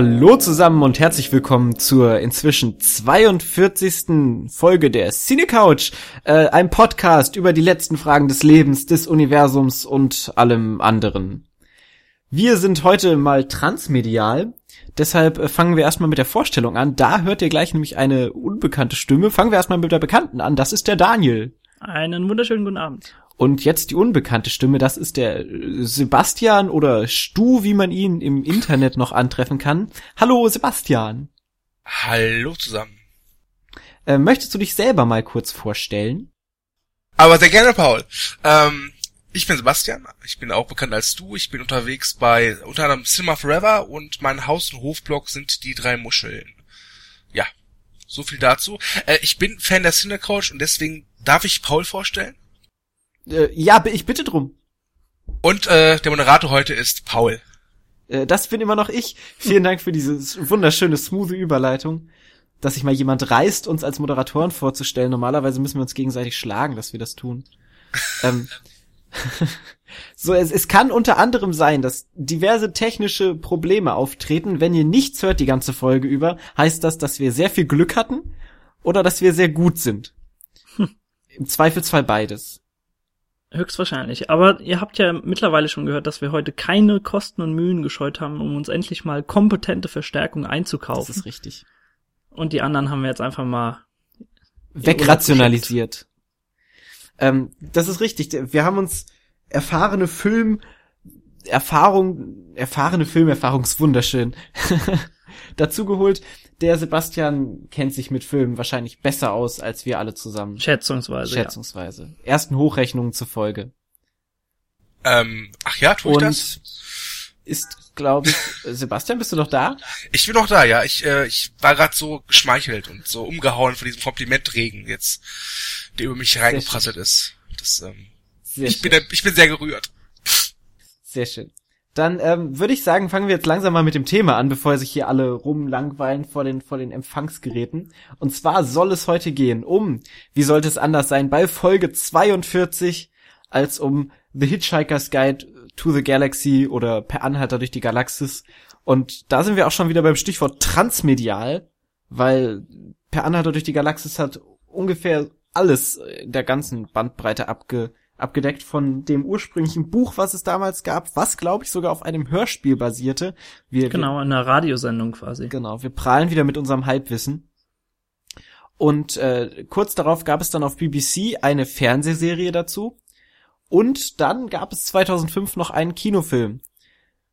Hallo zusammen und herzlich willkommen zur inzwischen 42. Folge der Cine Couch, äh, ein Podcast über die letzten Fragen des Lebens, des Universums und allem anderen. Wir sind heute mal transmedial, deshalb äh, fangen wir erstmal mit der Vorstellung an. Da hört ihr gleich nämlich eine unbekannte Stimme. Fangen wir erstmal mit der Bekannten an, das ist der Daniel. Einen wunderschönen guten Abend. Und jetzt die unbekannte Stimme, das ist der äh, Sebastian oder Stu, wie man ihn im Internet noch antreffen kann. Hallo Sebastian. Hallo zusammen. Äh, möchtest du dich selber mal kurz vorstellen? Aber sehr gerne, Paul. Ähm, ich bin Sebastian, ich bin auch bekannt als du. Ich bin unterwegs bei unter anderem Cinema Forever und mein Haus- und Hofblog sind die drei Muscheln. Ja, so viel dazu. Äh, ich bin Fan der Cinecoach und deswegen darf ich Paul vorstellen. Äh, ja, ich bitte drum. Und äh, der Moderator heute ist Paul. Äh, das bin immer noch ich. Vielen Dank für diese wunderschöne, smooth Überleitung. Dass sich mal jemand reißt, uns als Moderatoren vorzustellen. Normalerweise müssen wir uns gegenseitig schlagen, dass wir das tun. ähm, so, es, es kann unter anderem sein, dass diverse technische Probleme auftreten. Wenn ihr nichts hört die ganze Folge über, heißt das, dass wir sehr viel Glück hatten oder dass wir sehr gut sind. Hm. Im Zweifelsfall beides. Höchstwahrscheinlich. Aber ihr habt ja mittlerweile schon gehört, dass wir heute keine Kosten und Mühen gescheut haben, um uns endlich mal kompetente Verstärkung einzukaufen. Das ist richtig. Und die anderen haben wir jetzt einfach mal wegrationalisiert. Ähm, das ist richtig. Wir haben uns erfahrene Film, Erfahrung, erfahrene Filmerfahrungswunderschön dazu geholt. Der Sebastian kennt sich mit Filmen wahrscheinlich besser aus als wir alle zusammen. Schätzungsweise. Schätzungsweise. Ja. Ersten Hochrechnungen zufolge. Ähm, ach ja, tu ich Und das? Ist, glaube ich, Sebastian, bist du noch da? Ich bin noch da, ja. Ich, äh, ich war gerade so geschmeichelt und so umgehauen von diesem Komplimentregen jetzt, der über mich reingeprasselt ist. Das, ähm, ich bin, ich bin sehr gerührt. Sehr schön. Dann ähm, würde ich sagen, fangen wir jetzt langsam mal mit dem Thema an, bevor sich hier alle rumlangweilen vor den, vor den Empfangsgeräten. Und zwar soll es heute gehen um, wie sollte es anders sein, bei Folge 42 als um The Hitchhiker's Guide to the Galaxy oder Per Anhalter durch die Galaxis. Und da sind wir auch schon wieder beim Stichwort transmedial, weil Per Anhalter durch die Galaxis hat ungefähr alles in der ganzen Bandbreite abge abgedeckt von dem ursprünglichen Buch, was es damals gab, was glaube ich sogar auf einem Hörspiel basierte. Wir, genau, einer Radiosendung quasi. Genau, wir prahlen wieder mit unserem Halbwissen. Und äh, kurz darauf gab es dann auf BBC eine Fernsehserie dazu. Und dann gab es 2005 noch einen Kinofilm.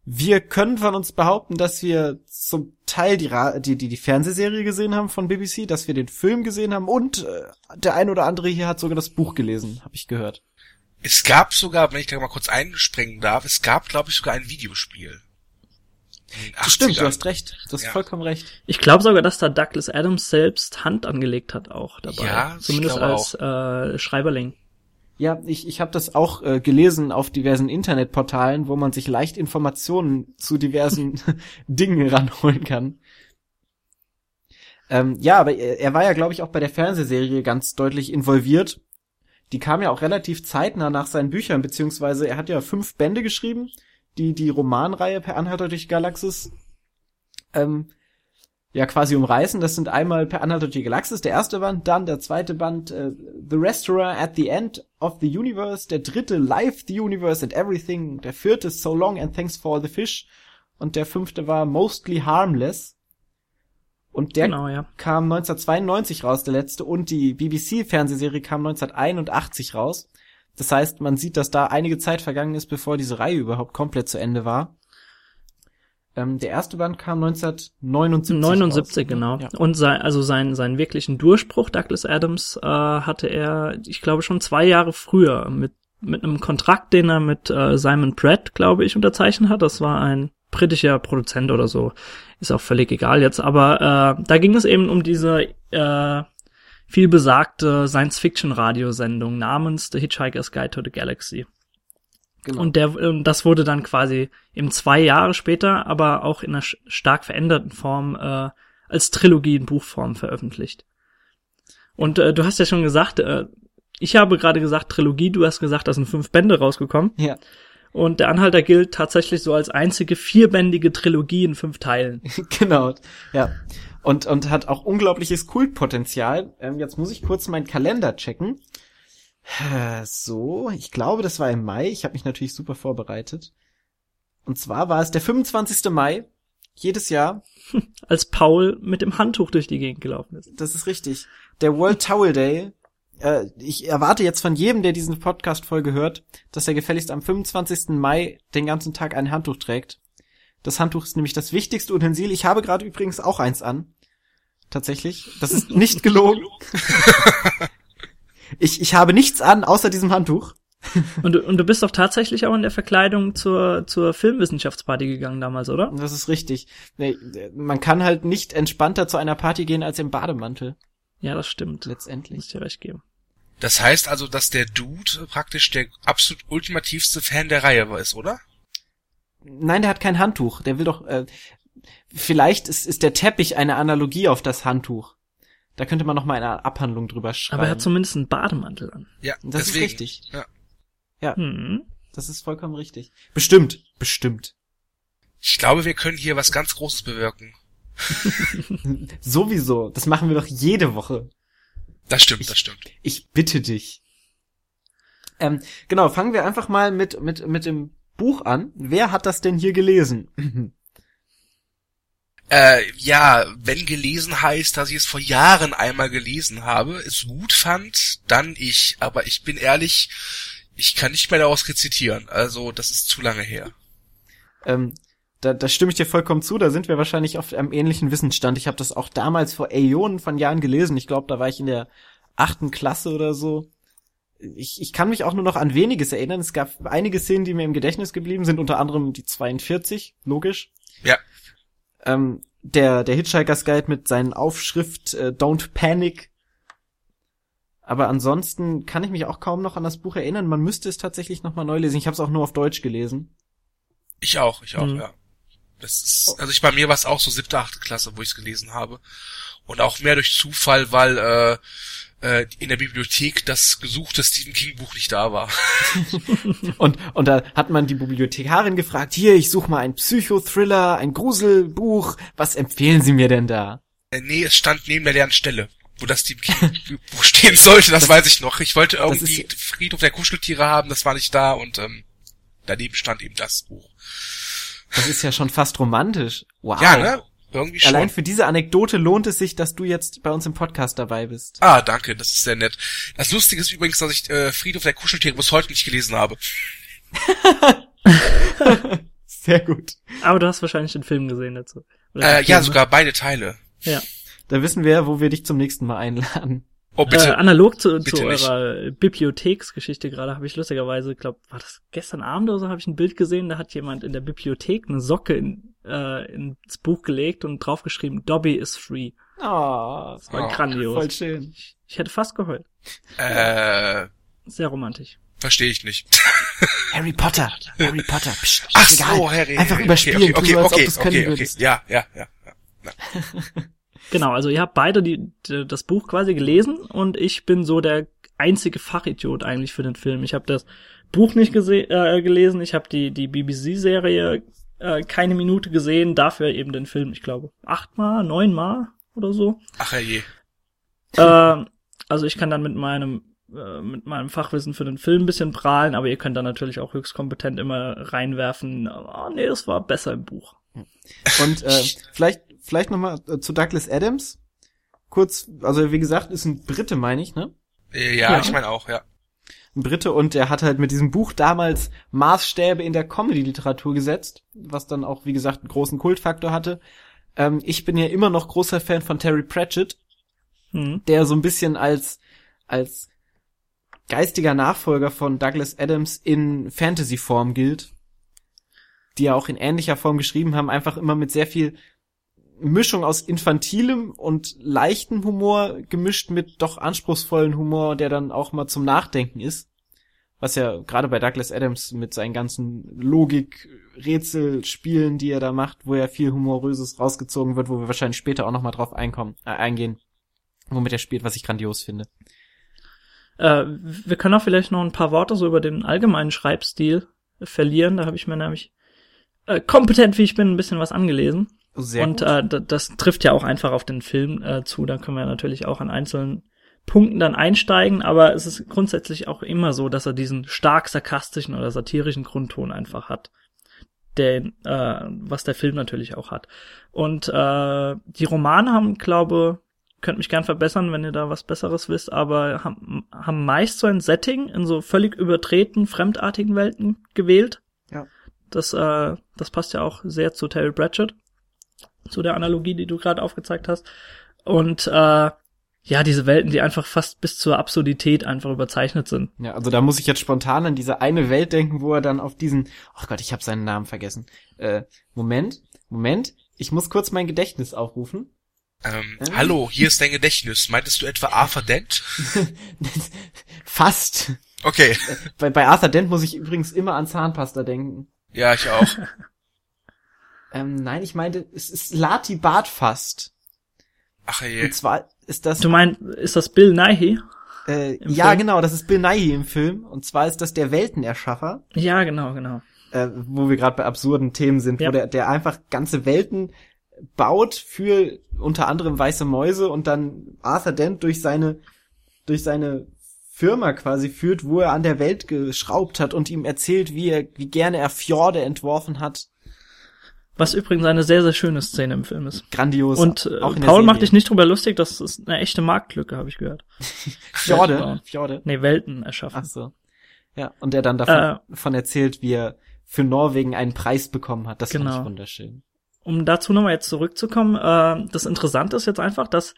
Wir können von uns behaupten, dass wir zum Teil die, die, die, die Fernsehserie gesehen haben von BBC, dass wir den Film gesehen haben und äh, der ein oder andere hier hat sogar das Buch gelesen, habe ich gehört. Es gab sogar, wenn ich da mal kurz einspringen darf, es gab, glaube ich, sogar ein Videospiel. Stimmt, du hast recht. Du hast ja. vollkommen recht. Ich glaube sogar, dass da Douglas Adams selbst Hand angelegt hat auch dabei. Ja, Zumindest als äh, Schreiberling. Ja, ich, ich habe das auch äh, gelesen auf diversen Internetportalen, wo man sich leicht Informationen zu diversen Dingen ranholen kann. Ähm, ja, aber er, er war ja, glaube ich, auch bei der Fernsehserie ganz deutlich involviert die kam ja auch relativ zeitnah nach seinen Büchern, beziehungsweise er hat ja fünf Bände geschrieben, die die Romanreihe Per Anhalter durch Galaxis ähm, ja quasi umreißen. Das sind einmal Per Anhalter durch die Galaxis, der erste Band, dann der zweite Band äh, The Restaurant at the End of the Universe, der dritte Life, the Universe and Everything, der vierte So Long and Thanks for the Fish und der fünfte war Mostly Harmless. Und der genau, ja. kam 1992 raus, der letzte, und die BBC-Fernsehserie kam 1981 raus. Das heißt, man sieht, dass da einige Zeit vergangen ist, bevor diese Reihe überhaupt komplett zu Ende war. Ähm, der erste Band kam 1979. 79, raus. genau. Ja. Und sein, also sein, seinen wirklichen Durchbruch, Douglas Adams, äh, hatte er, ich glaube, schon zwei Jahre früher mit, mit einem Kontrakt, den er mit äh, Simon Pratt, glaube ich, unterzeichnet hat. Das war ein britischer Produzent oder so. Ist auch völlig egal jetzt. Aber äh, da ging es eben um diese äh, viel besagte Science-Fiction-Radiosendung namens The Hitchhiker's Guide to the Galaxy. Genau. Und der, das wurde dann quasi eben zwei Jahre später, aber auch in einer stark veränderten Form äh, als Trilogie in Buchform veröffentlicht. Und äh, du hast ja schon gesagt, äh, ich habe gerade gesagt Trilogie, du hast gesagt, da sind fünf Bände rausgekommen. Ja. Und der Anhalter gilt tatsächlich so als einzige vierbändige Trilogie in fünf Teilen. genau, ja. Und, und hat auch unglaubliches Kultpotenzial. Ähm, jetzt muss ich kurz meinen Kalender checken. Äh, So, ich glaube, das war im Mai. Ich habe mich natürlich super vorbereitet. Und zwar war es der 25. Mai. Jedes Jahr. Als Paul mit dem Handtuch durch die Gegend gelaufen ist. Das ist richtig. Der World Towel Day. Äh, ich erwarte jetzt von jedem, der diesen Podcast-Folge hört, dass er gefälligst am 25. Mai den ganzen Tag ein Handtuch trägt. Das Handtuch ist nämlich das wichtigste Utensil. Ich habe gerade übrigens auch eins an. Tatsächlich. Das ist nicht gelogen. ich, ich habe nichts an, außer diesem Handtuch. Und du, und du bist doch tatsächlich auch in der Verkleidung zur, zur Filmwissenschaftsparty gegangen damals, oder? Das ist richtig. Nee, man kann halt nicht entspannter zu einer Party gehen als im Bademantel. Ja, das stimmt. Letztendlich. Muss dir recht geben. Das heißt also, dass der Dude praktisch der absolut ultimativste Fan der Reihe ist, oder? Nein, der hat kein Handtuch. Der will doch. Äh, vielleicht ist, ist der Teppich eine Analogie auf das Handtuch. Da könnte man noch mal eine Abhandlung drüber schreiben. Aber er hat zumindest einen Bademantel an. Ja, Das ist deswegen. richtig. Ja. Ja, Hm. das ist vollkommen richtig. Bestimmt, bestimmt. Ich glaube, wir können hier was ganz Großes bewirken. Sowieso. Das machen wir doch jede Woche. Das stimmt, Ich- das stimmt. Ich bitte dich. Ähm, genau, fangen wir einfach mal mit, mit, mit dem Buch an. Wer hat das denn hier gelesen? Äh, ja, wenn gelesen heißt, dass ich es vor Jahren einmal gelesen habe, es gut fand, dann ich. Aber ich bin ehrlich, ich kann nicht mehr daraus rezitieren. Also, das ist zu lange her. ähm, da, da stimme ich dir vollkommen zu. Da sind wir wahrscheinlich auf einem ähnlichen Wissensstand. Ich habe das auch damals vor Äonen von Jahren gelesen. Ich glaube, da war ich in der achten Klasse oder so. Ich, ich kann mich auch nur noch an weniges erinnern. Es gab einige Szenen, die mir im Gedächtnis geblieben sind, unter anderem die 42, logisch. Ja. Ähm, der, der Hitchhiker's Guide mit seinen Aufschrift äh, Don't Panic. Aber ansonsten kann ich mich auch kaum noch an das Buch erinnern. Man müsste es tatsächlich nochmal neu lesen. Ich habe es auch nur auf Deutsch gelesen. Ich auch, ich auch, Mhm. ja. Das ist, also ich bei mir war es auch so siebte, achte Klasse, wo ich es gelesen habe. Und auch mehr durch Zufall, weil äh, äh, in der Bibliothek das gesuchte Stephen King Buch nicht da war. Und, und da hat man die Bibliothekarin gefragt, hier, ich suche mal ein Psychothriller, ein Gruselbuch, was empfehlen Sie mir denn da? Äh, nee, es stand neben der leeren Stelle. Wo das Stephen King Buch stehen sollte, das weiß ich noch. Ich wollte irgendwie ist- Friedhof der Kuscheltiere haben, das war nicht da und ähm, daneben stand eben das Buch. Das ist ja schon fast romantisch. Wow. Ja, ne? Irgendwie schon. Allein für diese Anekdote lohnt es sich, dass du jetzt bei uns im Podcast dabei bist. Ah, danke, das ist sehr nett. Das Lustige ist übrigens, dass ich äh, Friedhof der Kuscheltiere bis heute nicht gelesen habe. Sehr gut. Aber du hast wahrscheinlich den Film gesehen dazu. Äh, ja, sogar beide Teile. Ja. Da wissen wir, wo wir dich zum nächsten Mal einladen. Oh, Äh, bitte. analog zu, bitte zu nicht. eurer Bibliotheksgeschichte gerade habe ich lustigerweise, glaube, war das gestern Abend oder so, habe ich ein Bild gesehen, da hat jemand in der Bibliothek eine Socke in, äh, ins Buch gelegt und draufgeschrieben, Dobby is free. Oh, Das war Oh, grandios. voll schön. Ich, ich hätte fast geheult. Äh, Sehr romantisch. verstehe ich nicht. Harry Potter, Harry Potter. Psst, Ach egal. so, Harry. Einfach überspielen, Okay, okay, okay, du's können okay, okay. würdest. Ja, ja, ja. ja. Genau, also ihr habt beide die, die, das Buch quasi gelesen und ich bin so der einzige Fachidiot eigentlich für den Film. Ich habe das Buch nicht gese äh, gelesen, ich habe die, die BBC-Serie äh, keine Minute gesehen, dafür eben den Film, ich glaube, achtmal, neunmal oder so. Ach je. ähm, also ich kann dann mit meinem äh, mit meinem Fachwissen für den Film ein bisschen prahlen, aber ihr könnt dann natürlich auch höchst kompetent immer reinwerfen, oh nee, das war besser im Buch. Und äh, vielleicht, vielleicht noch mal äh, zu Douglas Adams. Kurz, also wie gesagt, ist ein Brite, meine ich, ne? Äh, Ja, Ja. ich meine auch, ja. Ein Brite und er hat halt mit diesem Buch damals Maßstäbe in der Comedy-Literatur gesetzt, was dann auch, wie gesagt, einen großen Kultfaktor hatte. Ähm, ich bin ja immer noch großer Fan von Terry Pratchett, Hm. der so ein bisschen als, als geistiger Nachfolger von Douglas Adams in Fantasy-Form gilt, die ja auch in ähnlicher Form geschrieben haben, einfach immer mit sehr viel Mischung aus infantilem und leichtem Humor gemischt mit doch anspruchsvollen Humor, der dann auch mal zum Nachdenken ist. Was ja gerade bei Douglas Adams mit seinen ganzen Logik-Rätselspielen, die er da macht, wo ja viel Humoröses rausgezogen wird, wo wir wahrscheinlich später auch noch mal drauf einkommen, äh, eingehen, womit er spielt, was ich grandios finde. Äh, wir können auch vielleicht noch ein paar Worte so über den allgemeinen Schreibstil verlieren. Da habe ich mir nämlich äh, kompetent, wie ich bin, ein bisschen was angelesen. Sehr und äh, das trifft ja auch einfach auf den Film äh, zu. Da können wir natürlich auch an einzelnen Punkten dann einsteigen, aber es ist grundsätzlich auch immer so, dass er diesen stark sarkastischen oder satirischen Grundton einfach hat, den, äh, was der Film natürlich auch hat. Und äh, die Romane haben, glaube, könnt mich gern verbessern, wenn ihr da was Besseres wisst, aber haben, haben meist so ein Setting in so völlig übertreten, fremdartigen Welten gewählt. Ja. Das, äh, das passt ja auch sehr zu Terry Pratchett, zu der Analogie, die du gerade aufgezeigt hast. Und äh, ja, diese Welten, die einfach fast bis zur Absurdität einfach überzeichnet sind. Ja, also da muss ich jetzt spontan an diese eine Welt denken, wo er dann auf diesen, ach Gott, ich habe seinen Namen vergessen. Äh, Moment, Moment, ich muss kurz mein Gedächtnis aufrufen. Ähm, Ähm. Hallo, hier ist dein Gedächtnis. Meintest du etwa Arthur Dent? Fast. Okay. Bei, bei Arthur Dent muss ich übrigens immer an Zahnpasta denken. Ja, ich auch. Ähm, nein, ich meinte, es ist Lati Bartfast. Ach je. Und zwar ist das Du meinst, ist das Bill Nighy? Äh, ja, Film? genau, das ist Bill Nighy im Film. Und zwar ist das der Weltenerschaffer, Ja, genau, genau. äh, wo wir gerade bei absurden Themen sind, Ja. wo der, der einfach ganze Welten baut für unter anderem weiße Mäuse und dann Arthur Dent durch seine, durch seine Firma quasi führt, wo er an der Welt geschraubt hat und ihm erzählt, wie er, wie gerne er Fjorde entworfen hat. Was übrigens eine sehr, sehr schöne Szene im Film ist. Grandios. Und äh, Paul macht dich nicht drüber lustig, das ist eine echte Marktlücke, habe ich gehört. Fjorde. bauen. Fjorde. Nee, Welten erschaffen. Ach so. Ja, und er dann davon, Äh. davon erzählt, wie er für Norwegen einen Preis bekommen hat. Das fand Genau. ich wunderschön. um dazu nochmal jetzt zurückzukommen, äh, das Interessante ist jetzt einfach, dass,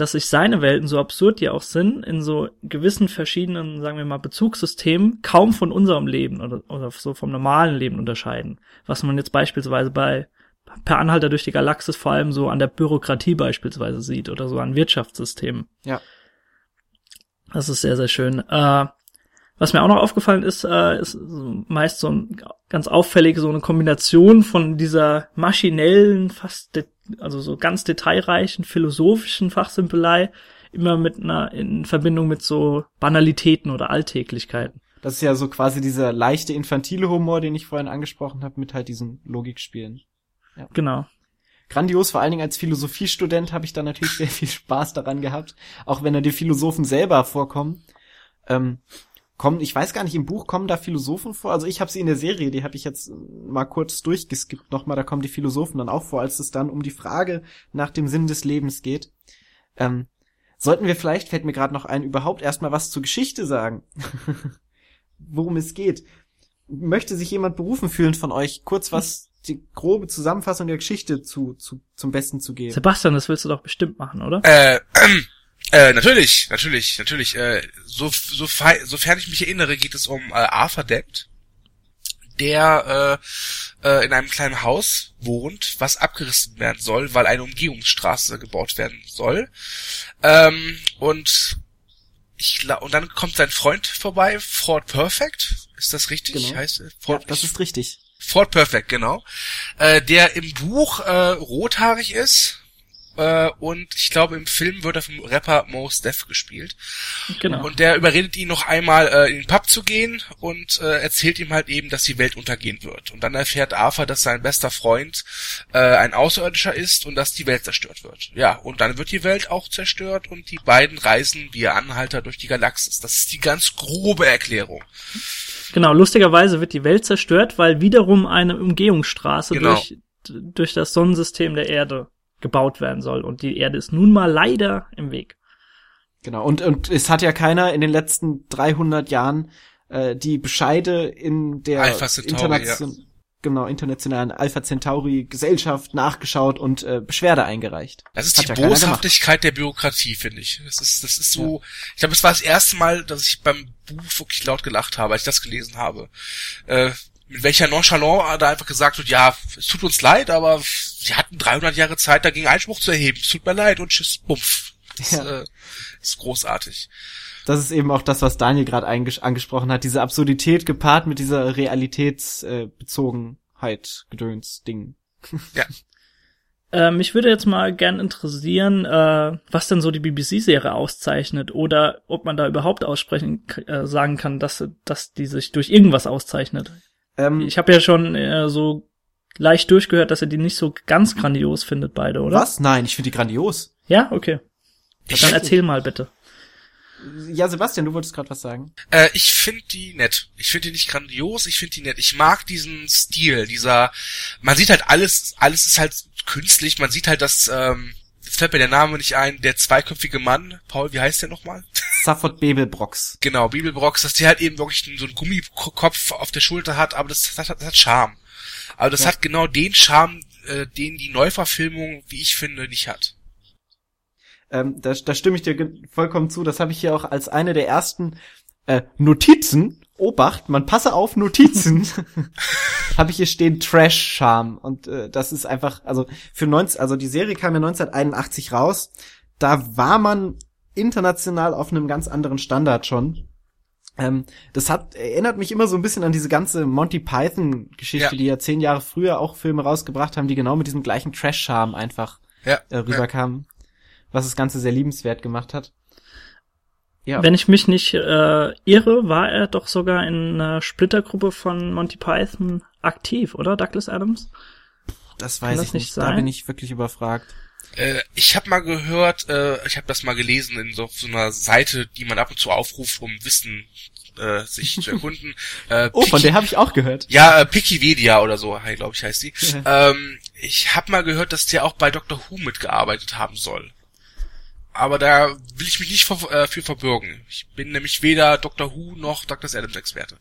dass sich seine Welten, so absurd die auch sind, in so gewissen verschiedenen, sagen wir mal, Bezugssystemen kaum von unserem Leben oder, oder so vom normalen Leben unterscheiden. Was man jetzt beispielsweise bei Per Anhalter durch die Galaxis vor allem so an der Bürokratie beispielsweise sieht oder so an Wirtschaftssystemen. Ja. Das ist sehr, sehr schön. Äh, was mir auch noch aufgefallen ist, äh, ist meist so ein ganz auffällig so eine Kombination von dieser maschinellen, fast also so ganz detailreichen philosophischen Fachsimpelei immer mit einer in Verbindung mit so Banalitäten oder Alltäglichkeiten. Das ist ja so quasi dieser leichte infantile Humor, den ich vorhin angesprochen habe, mit halt diesen Logikspielen. Genau. Grandios, vor allen Dingen als Philosophiestudent habe ich da natürlich sehr viel Spaß daran gehabt, auch wenn da die Philosophen selber vorkommen. Ähm, kommen, ich weiß gar nicht, im Buch kommen da Philosophen vor. Also ich habe sie in der Serie, die habe ich jetzt mal kurz durchgeskippt nochmal, da kommen die Philosophen dann auch vor, als es dann um die Frage nach dem Sinn des Lebens geht. Ähm, sollten wir vielleicht, fällt mir gerade noch ein, überhaupt erstmal was zur Geschichte sagen. Worum es geht. Möchte sich jemand berufen fühlen von euch, kurz was, die grobe Zusammenfassung der Geschichte zu, zu, zum Besten zu geben? Sebastian, das willst du doch bestimmt machen, oder? Äh, äh, natürlich, natürlich, natürlich. Äh, so, so, sofern ich mich erinnere, geht es um äh, Arthur Dent, der äh, äh, in einem kleinen Haus wohnt, was abgerissen werden soll, weil eine Umgehungsstraße gebaut werden soll. Ähm, und ich und dann kommt sein Freund vorbei, Ford Perfect. Ist das richtig? Genau. Heißt? Ja, Ford, das ist richtig. Ford Perfect, genau. Äh, der im Buch äh, rothaarig ist. Äh, und ich glaube, im Film wird er vom Rapper Mos Def gespielt. Genau. Und der überredet ihn noch einmal äh, in den Pub zu gehen und äh, erzählt ihm halt eben, dass die Welt untergehen wird. Und dann erfährt Arthur, dass sein bester Freund äh, ein Außerirdischer ist und dass die Welt zerstört wird. Ja, und dann wird die Welt auch zerstört und die beiden reisen wie Anhalter durch die Galaxis. Das ist die ganz grobe Erklärung. Genau, lustigerweise wird die Welt zerstört, weil wiederum eine Umgehungsstraße Genau. durch, durch das Sonnensystem der Erde gebaut werden soll. Und die Erde ist nun mal leider im Weg. Genau. Und, und es hat ja keiner in den letzten 300 Jahren äh, die Bescheide in der Alpha Centauri, Internation genau, internationalen Alpha Centauri Gesellschaft nachgeschaut und äh, Beschwerde eingereicht. Das ist Hat die ja Boshaftigkeit der Bürokratie, finde ich. Das ist, das ist so, ich glaube, es war das erste Mal, dass ich beim Buch wirklich laut gelacht habe, als ich das gelesen habe. Äh, mit welcher Nonchalance da einfach gesagt wird, ja, es tut uns leid, aber sie hatten 300 Jahre Zeit, dagegen Einspruch zu erheben. Es tut mir leid und tschüss, bumpf. Das Ja. äh, ist großartig. Das ist eben auch das, was Daniel gerade angesprochen hat, diese Absurdität gepaart mit dieser Realitätsbezogenheit, Gedöns, Ding. Äh, mich würde jetzt mal gern interessieren, äh, was denn so die BBC-Serie auszeichnet oder ob man da überhaupt aussprechen, äh, sagen kann, dass, dass die sich durch irgendwas auszeichnet. Ähm, ich habe ja schon äh, so leicht durchgehört, dass er die nicht so ganz grandios findet, beide, oder? Was? Nein, ich finde die grandios. Ja, okay. Dann erzähl mal bitte. Ja, Sebastian, du wolltest gerade was sagen. Äh, ich finde die nett. Ich finde die nicht grandios, ich finde die nett. Ich mag diesen Stil, dieser, man sieht halt alles, alles ist halt künstlich, man sieht halt, dass, ähm, fällt mir der Name nicht ein, der zweiköpfige Mann, Paul, wie heißt der nochmal? Safford Bebelbrox. Genau, Bebelbrox, dass der halt eben wirklich so einen Gummikopf auf der Schulter hat, aber das, das, hat, das hat Charme. Aber das ja. hat genau den Charme, äh, den die Neuverfilmung, wie ich finde, nicht hat. Ähm, da, da stimme ich dir vollkommen zu. Das habe ich hier auch als eine der ersten äh, Notizen. Obacht, man passe auf Notizen. habe ich hier stehen Trash Charm und äh, das ist einfach also für 19 also die Serie kam ja 1981 raus. Da war man international auf einem ganz anderen Standard schon. Ähm, das hat erinnert mich immer so ein bisschen an diese ganze Monty Python Geschichte, ja. die ja zehn Jahre früher auch Filme rausgebracht haben, die genau mit diesem gleichen Trash Charm einfach ja. äh, rüberkamen. Ja was das Ganze sehr liebenswert gemacht hat. Ja. Wenn ich mich nicht äh, irre, war er doch sogar in einer Splittergruppe von Monty Python aktiv, oder Douglas Adams? Das weiß das ich nicht. Sein? Da bin ich wirklich überfragt. Äh, ich habe mal gehört, äh, ich habe das mal gelesen in so, so einer Seite, die man ab und zu aufruft, um Wissen äh, sich zu erkunden. Äh, oh, Piki, von der habe ich auch gehört. Ja, äh, Pikivedia oder so, glaube ich, heißt die. ähm, ich habe mal gehört, dass der auch bei Doctor Who mitgearbeitet haben soll aber da will ich mich nicht für, äh, für verbürgen. Ich bin nämlich weder Dr. Who noch Dr. Adams Experte.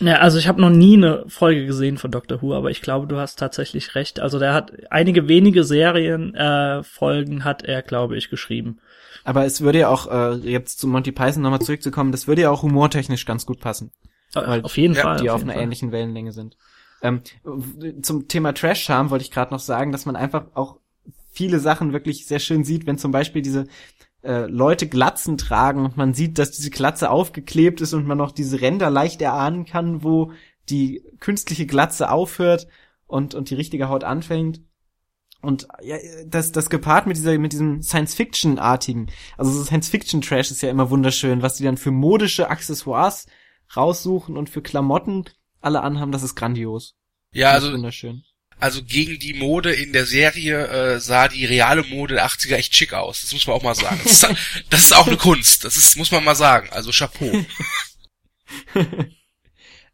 Ja, also ich habe noch nie eine Folge gesehen von Dr. Who, aber ich glaube, du hast tatsächlich recht. Also der hat einige wenige Serien äh, Folgen hat er, glaube ich, geschrieben. Aber es würde ja auch äh, jetzt zu Monty Python nochmal zurückzukommen, das würde ja auch humortechnisch ganz gut passen. Äh, weil auf jeden Fall. Die auf, auf einer Fall. ähnlichen Wellenlänge sind. Ähm, zum Thema Trash-Charm wollte ich gerade noch sagen, dass man einfach auch viele Sachen wirklich sehr schön sieht, wenn zum Beispiel diese äh, Leute Glatzen tragen und man sieht, dass diese Glatze aufgeklebt ist und man noch diese Ränder leicht erahnen kann, wo die künstliche Glatze aufhört und, und die richtige Haut anfängt. Und ja, das, das gepaart mit dieser, mit diesem Science-Fiction-artigen, also so Science-Fiction-Trash ist ja immer wunderschön, was die dann für modische Accessoires raussuchen und für Klamotten alle anhaben, das ist grandios. Ja, also wunderschön also gegen die Mode in der Serie äh, sah die reale Mode der 80er echt schick aus. Das muss man auch mal sagen. Das ist, das ist auch eine Kunst. Das ist, muss man mal sagen. Also Chapeau.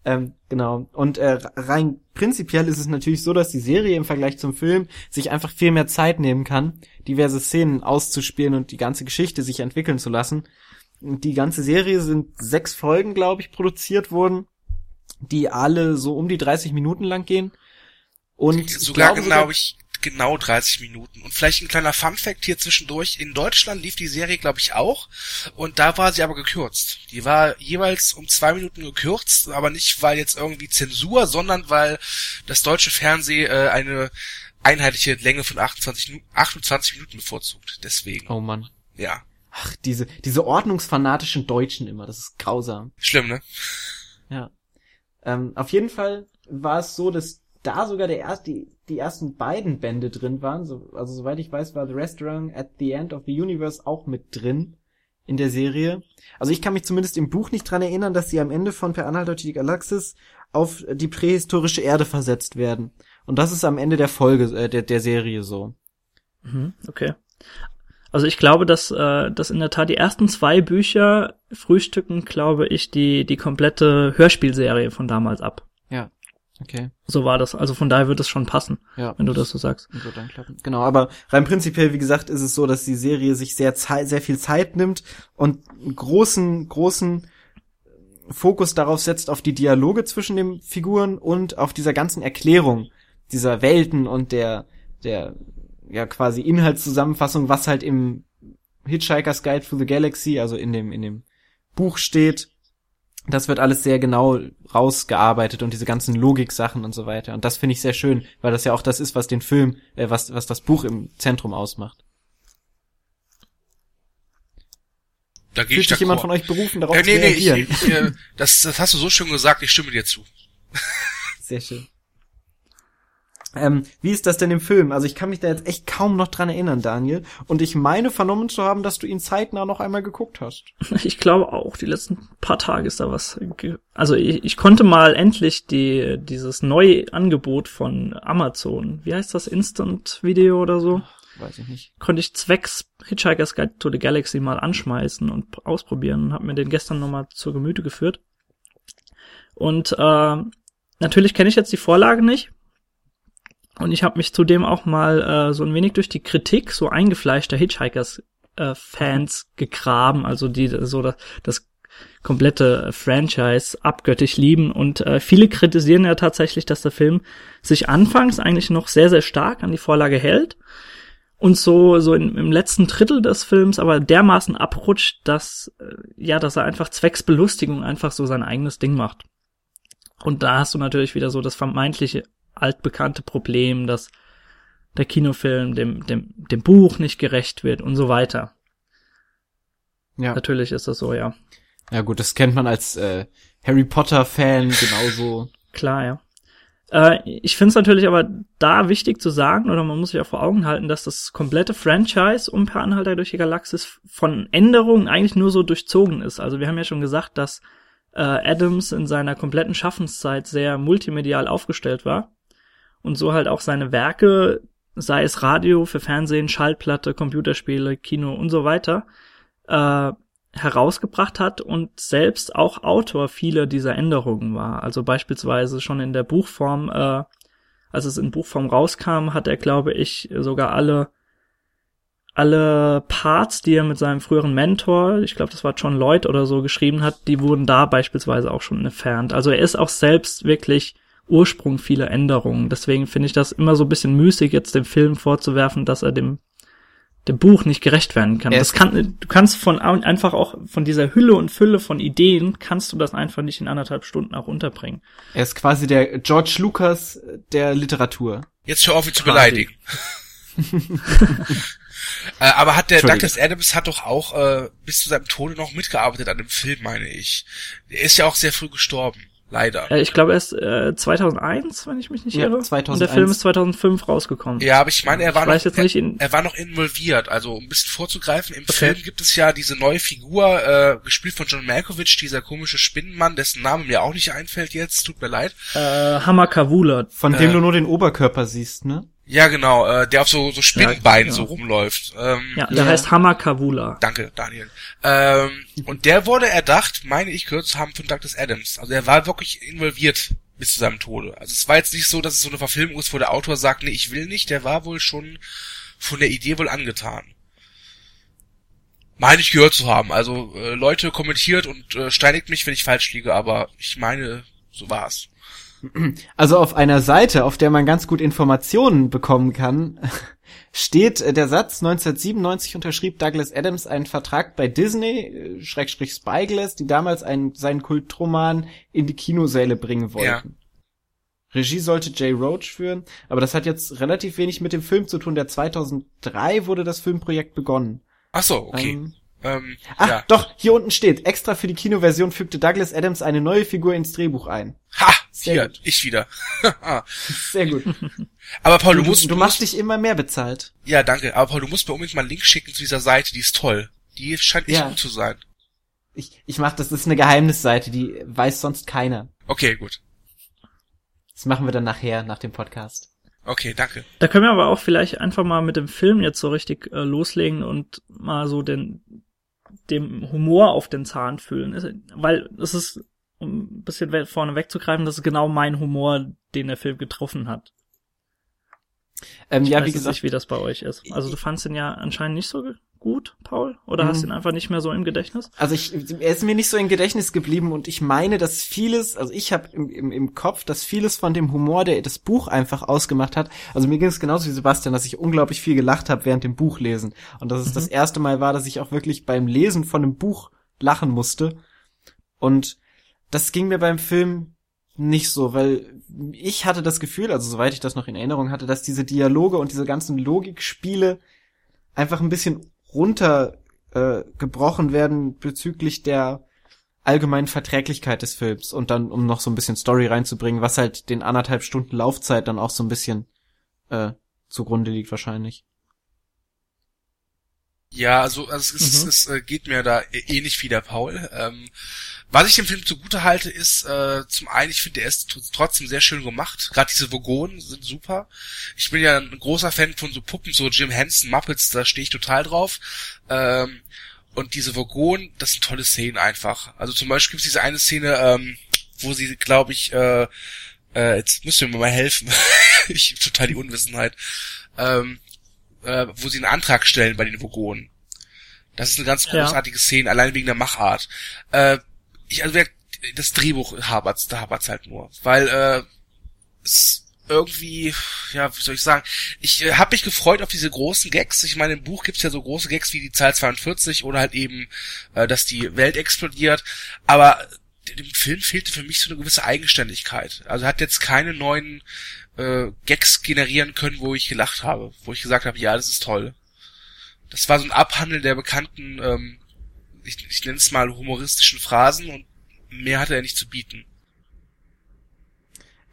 ähm, genau. Und äh, rein prinzipiell ist es natürlich so, dass die Serie im Vergleich zum Film sich einfach viel mehr Zeit nehmen kann, diverse Szenen auszuspielen und die ganze Geschichte sich entwickeln zu lassen. Die ganze Serie sind sechs Folgen, glaube ich, produziert worden, die alle so um die 30 Minuten lang gehen. Und sogar glaube ich genau 30 Minuten. Und vielleicht ein kleiner Fun Fact hier zwischendurch. In Deutschland lief die Serie, glaube ich, auch. Und da war sie aber gekürzt. Die war jeweils um zwei Minuten gekürzt, aber nicht, weil jetzt irgendwie Zensur, sondern weil das deutsche Fernsehen äh, eine einheitliche Länge von 28, 28 Minuten bevorzugt. Deswegen. Oh Mann. Ja. Ach, diese, diese ordnungsfanatischen Deutschen immer, das ist grausam. Schlimm, ne? Ja. Ähm, auf jeden Fall war es so, dass da sogar der erste, die, die ersten beiden Bände drin waren. So, also soweit ich weiß, war The Restaurant at the End of the Universe auch mit drin in der Serie. Also ich kann mich zumindest im Buch nicht dran erinnern, dass sie am Ende von Per Anhalt durch die Galaxis auf die prähistorische Erde versetzt werden. Und das ist am Ende der Folge äh, der, der Serie so. Mhm, okay. Also ich glaube, dass, äh, dass in der Tat die ersten zwei Bücher frühstücken, glaube ich, die, die komplette Hörspielserie von damals ab. Okay. So war das. Also von daher wird es schon passen, ja, wenn du das so sagst. So dann klappen. Genau, aber rein prinzipiell, wie gesagt, ist es so, dass die Serie sich sehr Zeit, sehr viel Zeit nimmt und großen, großen Fokus darauf setzt auf die Dialoge zwischen den Figuren und auf dieser ganzen Erklärung dieser Welten und der, der, ja, quasi Inhaltszusammenfassung, was halt im Hitchhiker's Guide through the Galaxy, also in dem, in dem Buch steht, das wird alles sehr genau rausgearbeitet und diese ganzen Logik-Sachen und so weiter. Und das finde ich sehr schön, weil das ja auch das ist, was den Film, äh, was, was das Buch im Zentrum ausmacht. Da Fühlt ich sich jemand von euch berufen, darauf äh, nee, zu reagieren? Nee, ich, ich, äh, das, das hast du so schön gesagt, ich stimme dir zu. Sehr schön. Ähm, wie ist das denn im Film? Also ich kann mich da jetzt echt kaum noch dran erinnern, Daniel. Und ich meine vernommen zu haben, dass du ihn zeitnah noch einmal geguckt hast. Ich glaube auch, die letzten paar Tage ist da was. Also ich, ich konnte mal endlich die, dieses neue Angebot von Amazon, wie heißt das, Instant Video oder so? Weiß ich nicht. Konnte ich zwecks Hitchhiker's Guide to the Galaxy mal anschmeißen und ausprobieren und habe mir den gestern nochmal zur Gemüte geführt. Und äh, natürlich kenne ich jetzt die Vorlage nicht und ich habe mich zudem auch mal äh, so ein wenig durch die Kritik so eingefleischter Hitchhikers äh, gegraben, also die so das, das komplette Franchise abgöttisch lieben und äh, viele kritisieren ja tatsächlich, dass der Film sich anfangs eigentlich noch sehr sehr stark an die Vorlage hält und so so in, im letzten Drittel des Films aber dermaßen abrutscht, dass äh, ja, dass er einfach zwecks Belustigung einfach so sein eigenes Ding macht. Und da hast du natürlich wieder so das vermeintliche altbekannte Problem, dass der Kinofilm dem, dem, dem Buch nicht gerecht wird und so weiter. Ja. Natürlich ist das so, ja. Ja gut, das kennt man als äh, Harry Potter-Fan genauso. Klar, ja. Äh, ich finde es natürlich aber da wichtig zu sagen, oder man muss sich auch vor Augen halten, dass das komplette Franchise um Per Anhalter durch die Galaxis von Änderungen eigentlich nur so durchzogen ist. Also wir haben ja schon gesagt, dass äh, Adams in seiner kompletten Schaffenszeit sehr multimedial aufgestellt war und so halt auch seine Werke, sei es Radio, für Fernsehen, Schallplatte, Computerspiele, Kino und so weiter, äh, herausgebracht hat und selbst auch Autor vieler dieser Änderungen war. Also beispielsweise schon in der Buchform, äh, als es in Buchform rauskam, hat er, glaube ich, sogar alle alle Parts, die er mit seinem früheren Mentor, ich glaube, das war John Lloyd oder so, geschrieben hat, die wurden da beispielsweise auch schon entfernt. Also er ist auch selbst wirklich Ursprung vieler Änderungen. Deswegen finde ich das immer so ein bisschen müßig, jetzt dem Film vorzuwerfen, dass er dem dem Buch nicht gerecht werden kann. Das kann, du kannst von einfach auch von dieser Hülle und Fülle von Ideen kannst du das einfach nicht in anderthalb Stunden auch unterbringen. Er ist quasi der George Lucas der Literatur. Jetzt hör auf, ihn zu beleidigen. äh, aber hat der Douglas Adams hat doch auch äh, bis zu seinem Tode noch mitgearbeitet an dem Film, meine ich. Er ist ja auch sehr früh gestorben. Leider. Äh, ich glaube erst äh, 2001, wenn ich mich nicht irre. Ja, 2001. Und der Film ist 2005 rausgekommen. Ja, aber ich meine, er war noch, er, er, war noch involviert. Also um ein bisschen vorzugreifen, im okay. Film gibt es ja diese neue Figur, äh, gespielt von John Malkovich, dieser komische Spinnenmann, dessen Name mir auch nicht einfällt jetzt. Tut mir leid. Äh, Hammer Kavula. Von dem äh, du nur den Oberkörper siehst, ne? Ja, genau, äh, der auf so, so Spinnenbeinen ja, so rumläuft. Ähm, ja, der ja. heißt Hammer Kavula. Danke, Daniel. Ähm, und der wurde erdacht, meine ich gehört zu haben, von Douglas Adams. Also er war wirklich involviert bis zu seinem Tode. Also es war jetzt nicht so, dass es so eine Verfilmung ist, wo der Autor sagt, nee, ich will nicht. Der war wohl schon von der Idee wohl angetan. Meine ich gehört zu haben. Also äh, Leute kommentiert und äh, steinigt mich, wenn ich falsch liege, aber ich meine, so war's. Also auf einer Seite, auf der man ganz gut Informationen bekommen kann, steht äh, der Satz, 1997 unterschrieb Douglas Adams einen Vertrag bei Disney, äh, Schrägstrich Spyglass, die damals einen, seinen Kultroman in die Kinosäle bringen wollten. Ja. Regie sollte Jay Roach führen, aber das hat jetzt relativ wenig mit dem Film zu tun. Der 2003 wurde das Filmprojekt begonnen. Ach so, okay. Ähm, ähm, Ach, ja. doch, hier unten steht, extra für die Kinoversion fügte Douglas Adams eine neue Figur ins Drehbuch ein. Ha, Sehr hier, gut. ich wieder. Sehr gut. Aber Paul, du, du musst... Du, du machst dich immer mehr bezahlt. Ja, danke. Aber Paul, du musst mir unbedingt mal einen Link schicken zu dieser Seite, die ist toll. Die scheint echt ja. gut zu sein. Ich, ich mach, das ist eine Geheimnisseite, die weiß sonst keiner. Okay, gut. Das machen wir dann nachher, nach dem Podcast. Okay, danke. Da können wir aber auch vielleicht einfach mal mit dem Film jetzt so richtig äh, loslegen und mal so den dem Humor auf den Zahn fühlen. Weil es ist, um ein bisschen vorne wegzugreifen, das ist genau mein Humor, den der Film getroffen hat. Ähm, ich ja, weiß wie gesagt, nicht, wie das bei euch ist. Also du fandst ihn ja anscheinend nicht so gut, Paul? Oder mhm. hast du ihn einfach nicht mehr so im Gedächtnis? Also ich, er ist mir nicht so im Gedächtnis geblieben und ich meine, dass vieles, also ich habe im, im, im Kopf, dass vieles von dem Humor, der das Buch einfach ausgemacht hat, also mir ging es genauso wie Sebastian, dass ich unglaublich viel gelacht habe während dem Buch lesen. Und dass es mhm. das erste Mal war, dass ich auch wirklich beim Lesen von einem Buch lachen musste. Und das ging mir beim Film nicht so, weil ich hatte das Gefühl, also soweit ich das noch in Erinnerung hatte, dass diese Dialoge und diese ganzen Logikspiele einfach ein bisschen runtergebrochen äh, werden bezüglich der allgemeinen Verträglichkeit des Films und dann, um noch so ein bisschen Story reinzubringen, was halt den anderthalb Stunden Laufzeit dann auch so ein bisschen äh, zugrunde liegt wahrscheinlich. Ja, also, also es, mhm. es, es geht mir da ähnlich wie der Paul. Ähm, was ich dem Film zugute halte, ist äh, zum einen, ich finde, er ist trotzdem sehr schön gemacht. Gerade diese Vogonen sind super. Ich bin ja ein großer Fan von so Puppen, so Jim Henson, Muppets, da stehe ich total drauf. Ähm, und diese Vogonen, das sind tolle Szenen einfach. Also zum Beispiel gibt es diese eine Szene, ähm, wo sie, glaube ich, äh, äh, jetzt müsst ihr mir mal helfen. ich total die Unwissenheit. Ähm, äh, wo sie einen Antrag stellen bei den Vogonen. Das ist eine ganz großartige ja. Szene, allein wegen der Machart. Äh, ich, also das Drehbuch habert's, da habert's halt nur. Weil äh, es irgendwie, ja, wie soll ich sagen, ich äh, habe mich gefreut auf diese großen Gags. Ich meine, im Buch gibt's ja so große Gags wie die Zahl 42 oder halt eben, äh, dass die Welt explodiert. Aber dem Film fehlte für mich so eine gewisse Eigenständigkeit. Also hat jetzt keine neuen äh, Gags generieren können, wo ich gelacht habe, wo ich gesagt habe, ja, das ist toll. Das war so ein Abhandeln der bekannten, ähm, ich, ich nenne es mal humoristischen Phrasen und mehr hatte er nicht zu bieten.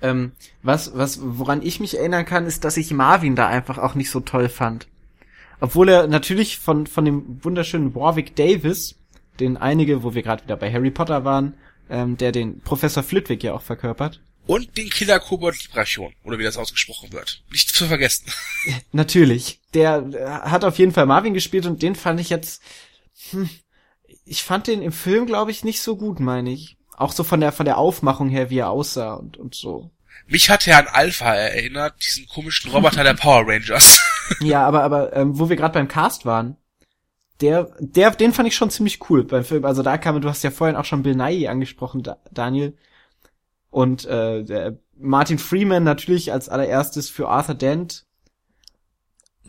Ähm, was, was, woran ich mich erinnern kann, ist, dass ich Marvin da einfach auch nicht so toll fand. Obwohl er natürlich von, von dem wunderschönen Warwick Davis, den einige, wo wir gerade wieder bei Harry Potter waren, ähm, der den Professor Flitwick ja auch verkörpert. Und den Killer Kobold Libration, oder wie das ausgesprochen wird. Nicht zu vergessen. Natürlich. Der äh, hat auf jeden Fall Marvin gespielt und den fand ich jetzt, hm, ich fand den im Film, glaube ich, nicht so gut, meine ich. Auch so von der, von der Aufmachung her, wie er aussah und, und so. Mich hat er an Alpha erinnert, diesen komischen Roboter der Power Rangers. ja, aber, aber, ähm, wo wir gerade beim Cast waren, der, der, den fand ich schon ziemlich cool beim Film. Also da kam, du hast ja vorhin auch schon Bill Nye angesprochen, da, Daniel. Und äh, Martin Freeman natürlich als allererstes für Arthur Dent.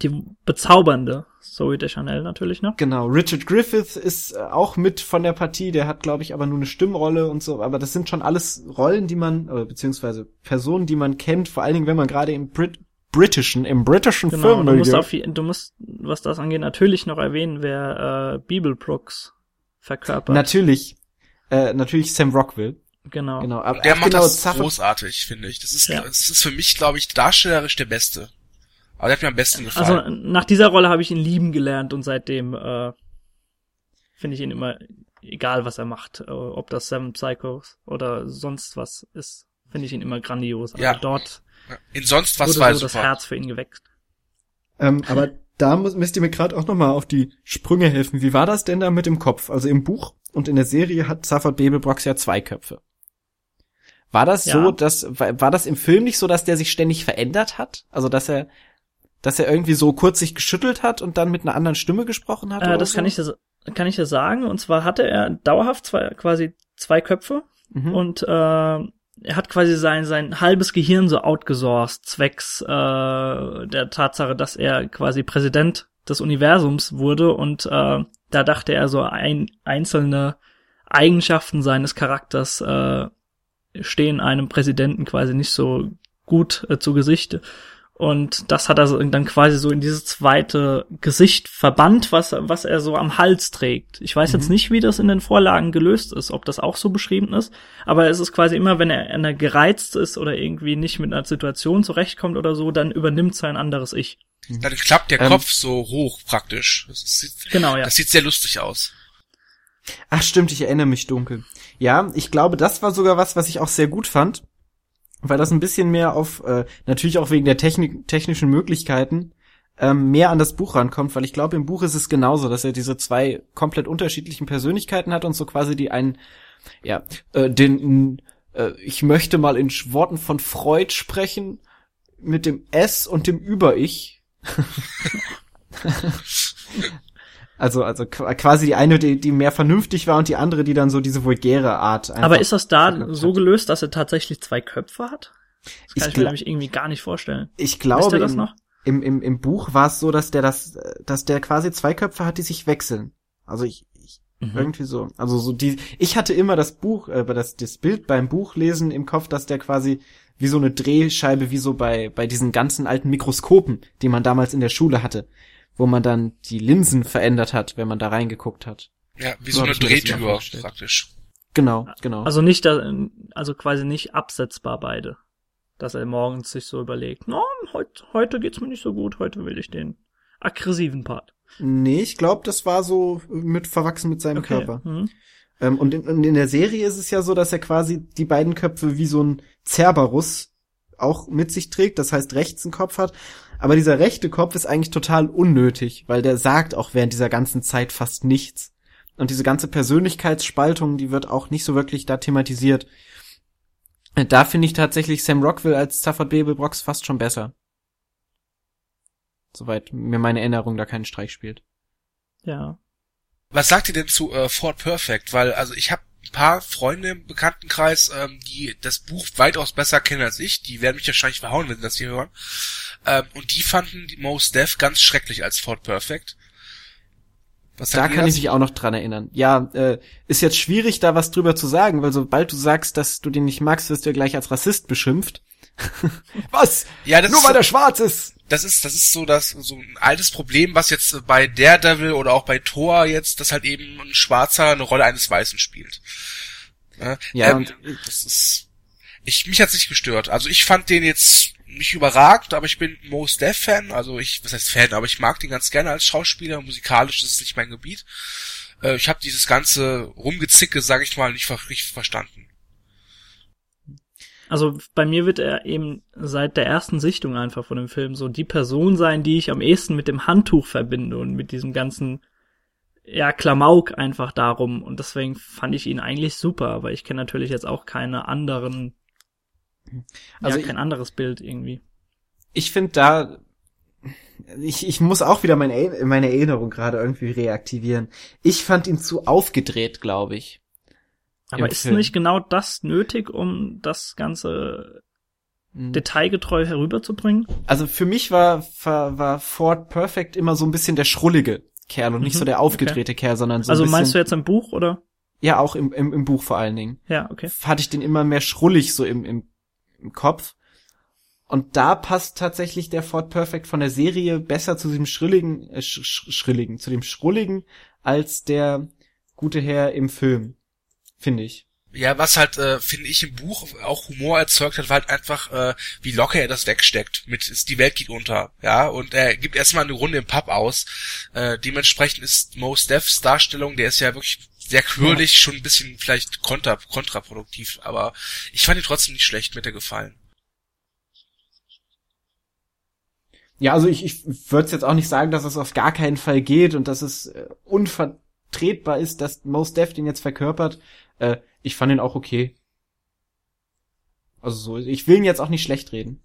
Die bezaubernde Zoe Deschanel natürlich noch. Genau, Richard Griffith ist äh, auch mit von der Partie, der hat, glaube ich, aber nur eine Stimmrolle und so, aber das sind schon alles Rollen, die man, äh, beziehungsweise Personen, die man kennt, vor allen Dingen, wenn man gerade im Brit britischen, im britischen genau, Film. Du musst, auf, du musst, was das angeht, natürlich noch erwähnen, wer äh, Beeble Brooks verkörpert. Natürlich, äh, natürlich Sam Rockwell. Genau. genau. Aber der macht genau das großartig, finde ich. Das ist, ja. das ist für mich, glaube ich, darstellerisch der Beste. Aber der hat mir am besten gefallen. Also nach dieser Rolle habe ich ihn lieben gelernt und seitdem äh, finde ich ihn immer, egal was er macht, äh, ob das Seven Psychos oder sonst was ist, finde ich ihn immer grandios. Aber ja. dort in sonst was wurde so das Herz für ihn geweckt. Ähm, aber da muss, müsst ihr mir gerade auch nochmal auf die Sprünge helfen. Wie war das denn da mit dem Kopf? Also im Buch und in der Serie hat Zaphod Babelbrox ja zwei Köpfe. War das ja. so, dass war, war das im Film nicht so, dass der sich ständig verändert hat? Also dass er dass er irgendwie so kurz sich geschüttelt hat und dann mit einer anderen Stimme gesprochen hat? Äh, das so? kann ich kann ich dir sagen. Und zwar hatte er dauerhaft zwei, quasi zwei Köpfe mhm. und äh, er hat quasi sein sein halbes Gehirn so outgesourced zwecks äh, der Tatsache, dass er quasi Präsident des Universums wurde und äh, da dachte er so ein, einzelne Eigenschaften seines Charakters äh, stehen einem Präsidenten quasi nicht so gut äh, zu Gesicht und das hat er dann quasi so in dieses zweite Gesicht verbannt, was, was er so am Hals trägt. Ich weiß mhm. jetzt nicht, wie das in den Vorlagen gelöst ist, ob das auch so beschrieben ist. Aber es ist quasi immer, wenn er, wenn er gereizt ist oder irgendwie nicht mit einer Situation zurechtkommt oder so, dann übernimmt sein anderes Ich. Mhm. Dann klappt der ähm, Kopf so hoch praktisch. Das sieht, genau, ja. Das sieht sehr lustig aus. Ach stimmt, ich erinnere mich dunkel. Ja, ich glaube, das war sogar was, was ich auch sehr gut fand weil das ein bisschen mehr auf, äh, natürlich auch wegen der Technik, technischen Möglichkeiten, ähm, mehr an das Buch rankommt, weil ich glaube, im Buch ist es genauso, dass er diese zwei komplett unterschiedlichen Persönlichkeiten hat und so quasi die einen, ja, äh, den, äh, ich möchte mal in Worten von Freud sprechen, mit dem S und dem Über-Ich. Also, also quasi die eine, die, die mehr vernünftig war und die andere, die dann so diese vulgäre Art. Aber ist das da so gelöst, dass er tatsächlich zwei Köpfe hat? Das kann ich, ich mir nämlich irgendwie gar nicht vorstellen. Ich glaube, das noch? Im, im, im Buch war es so, dass der das, dass der quasi zwei Köpfe hat, die sich wechseln. Also ich, ich mhm. irgendwie so. Also so die, ich hatte immer das Buch, äh, das, das Bild beim Buchlesen im Kopf, dass der quasi wie so eine Drehscheibe, wie so bei, bei diesen ganzen alten Mikroskopen, die man damals in der Schule hatte wo man dann die Linsen verändert hat, wenn man da reingeguckt hat. Ja, wie so, so eine Drehtür praktisch. Genau, genau. Also nicht, da, also quasi nicht absetzbar beide. dass er morgens sich so überlegt, no, heute, heute geht's mir nicht so gut, heute will ich den aggressiven Part. Nee, ich glaube, das war so mit verwachsen mit seinem okay. Körper. Mhm. Ähm, und, in, und in der Serie ist es ja so, dass er quasi die beiden Köpfe wie so ein Cerberus auch mit sich trägt, das heißt rechts einen Kopf hat. Aber dieser rechte Kopf ist eigentlich total unnötig, weil der sagt auch während dieser ganzen Zeit fast nichts. Und diese ganze Persönlichkeitsspaltung, die wird auch nicht so wirklich da thematisiert. Da finde ich tatsächlich Sam Rockwell als Stafford Babel Brox fast schon besser. Soweit mir meine Erinnerung da keinen Streich spielt. Ja. Was sagt ihr denn zu äh, Ford Perfect? Weil, also ich habe ein paar Freunde im Bekanntenkreis, ähm, die das Buch weitaus besser kennen als ich. Die werden mich wahrscheinlich verhauen, wenn sie das hier hören. Ähm, und die fanden die Most Def ganz schrecklich als Ford Perfect. Was da kann das? ich mich auch noch dran erinnern. Ja, äh, ist jetzt schwierig, da was drüber zu sagen, weil sobald du sagst, dass du den nicht magst, wirst du ja gleich als Rassist beschimpft. was? Ja, das Nur weil er schwarz ist. Das ist, das ist so das, so ein altes Problem, was jetzt bei Daredevil oder auch bei Thor jetzt, dass halt eben ein Schwarzer eine Rolle eines Weißen spielt. Ja, ja ähm, das ist, ich, mich hat's nicht gestört. Also ich fand den jetzt nicht überragt, aber ich bin Most Def Fan, also ich, was heißt Fan, aber ich mag den ganz gerne als Schauspieler, musikalisch ist es nicht mein Gebiet. Äh, ich habe dieses ganze Rumgezicke, sage ich mal, nicht richtig verstanden. Also bei mir wird er eben seit der ersten Sichtung einfach von dem Film so die Person sein, die ich am ehesten mit dem Handtuch verbinde und mit diesem ganzen ja Klamauk einfach darum und deswegen fand ich ihn eigentlich super, aber ich kenne natürlich jetzt auch keine anderen also ja, kein ich, anderes Bild irgendwie. Ich finde da, ich, ich muss auch wieder meine, meine Erinnerung gerade irgendwie reaktivieren. Ich fand ihn zu aufgedreht, glaube ich. Aber ist Film. nicht genau das nötig, um das Ganze hm. detailgetreu herüberzubringen? Also für mich war, war, war Ford Perfect immer so ein bisschen der schrullige Kerl und nicht mhm, so der aufgedrehte okay. Kerl, sondern so Also ein bisschen, meinst du jetzt im Buch, oder? Ja, auch im, im, im Buch vor allen Dingen. Ja, okay. Hatte ich den immer mehr schrullig so im, im im Kopf. Und da passt tatsächlich der Ford Perfect von der Serie besser zu dem schrilligen, äh, sch schrilligen, zu dem schrulligen, als der gute Herr im Film, finde ich. Ja, was halt, äh, finde ich, im Buch auch Humor erzeugt hat, war halt einfach, äh, wie locker er das wegsteckt. Mit ist die Welt geht unter, ja, und er gibt erstmal eine Runde im Pub aus. Äh, dementsprechend ist Most Defs Darstellung, der ist ja wirklich sehr quirlig, ja. schon ein bisschen vielleicht kontra, kontraproduktiv, aber ich fand ihn trotzdem nicht schlecht, mir hat er gefallen. Ja, also ich, ich würde jetzt auch nicht sagen, dass es auf gar keinen Fall geht und dass es äh, unvertretbar ist, dass Most Def den jetzt verkörpert. Äh, ich fand ihn auch okay. Also so, ich will ihn jetzt auch nicht schlecht reden.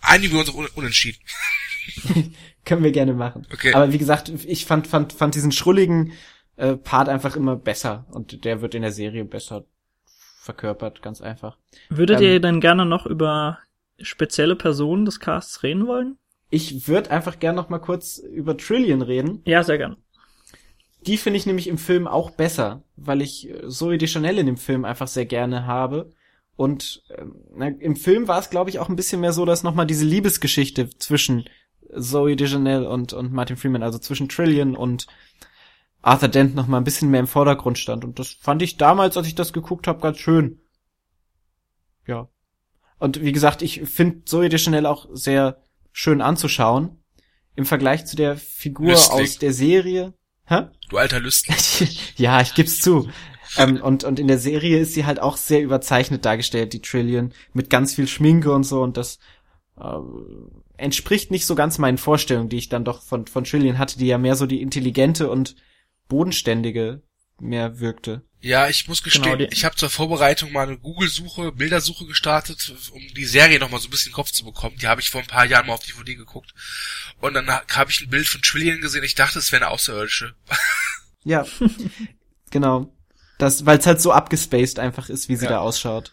Einigen wir uns auf unentschieden. Können wir gerne machen. Okay. Aber wie gesagt, ich fand, fand, fand diesen schrulligen, äh, Part einfach immer besser und der wird in der Serie besser verkörpert, ganz einfach. Würdet ähm, ihr denn gerne noch über spezielle Personen des Casts reden wollen? Ich würde einfach gerne noch mal kurz über Trillion reden. Ja, sehr gern. Die finde ich nämlich im Film auch besser, weil ich äh, Zoe Deschanel in dem Film einfach sehr gerne habe. Und äh, na, im Film war es, glaube ich, auch ein bisschen mehr so, dass noch mal diese Liebesgeschichte zwischen Zoe Deschanel und, und Martin Freeman, also zwischen Trillion und Arthur Dent noch mal ein bisschen mehr im Vordergrund stand. Und das fand ich damals, als ich das geguckt habe, ganz schön. Ja. Und wie gesagt, ich finde Zoe Deschanel auch sehr schön anzuschauen. Im Vergleich zu der Figur Lüstling. aus der Serie. Hä? Du alter Lüstling. ja, ich geb's zu. ähm, und, und in der Serie ist sie halt auch sehr überzeichnet dargestellt, die Trillion, mit ganz viel Schminke und so. Und das äh, entspricht nicht so ganz meinen Vorstellungen, die ich dann doch von, von Trillion hatte, die ja mehr so die intelligente und bodenständige mehr wirkte. Ja, ich muss gestehen, genau, ich habe zur Vorbereitung mal eine Google-Suche, Bildersuche gestartet, um die Serie nochmal so ein bisschen in den Kopf zu bekommen. Die habe ich vor ein paar Jahren mal auf DVD geguckt. Und dann habe ich ein Bild von Trillion gesehen. Ich dachte, es wäre eine Außerirdische. Ja, genau. Das, weil es halt so abgespaced einfach ist, wie sie ja. da ausschaut.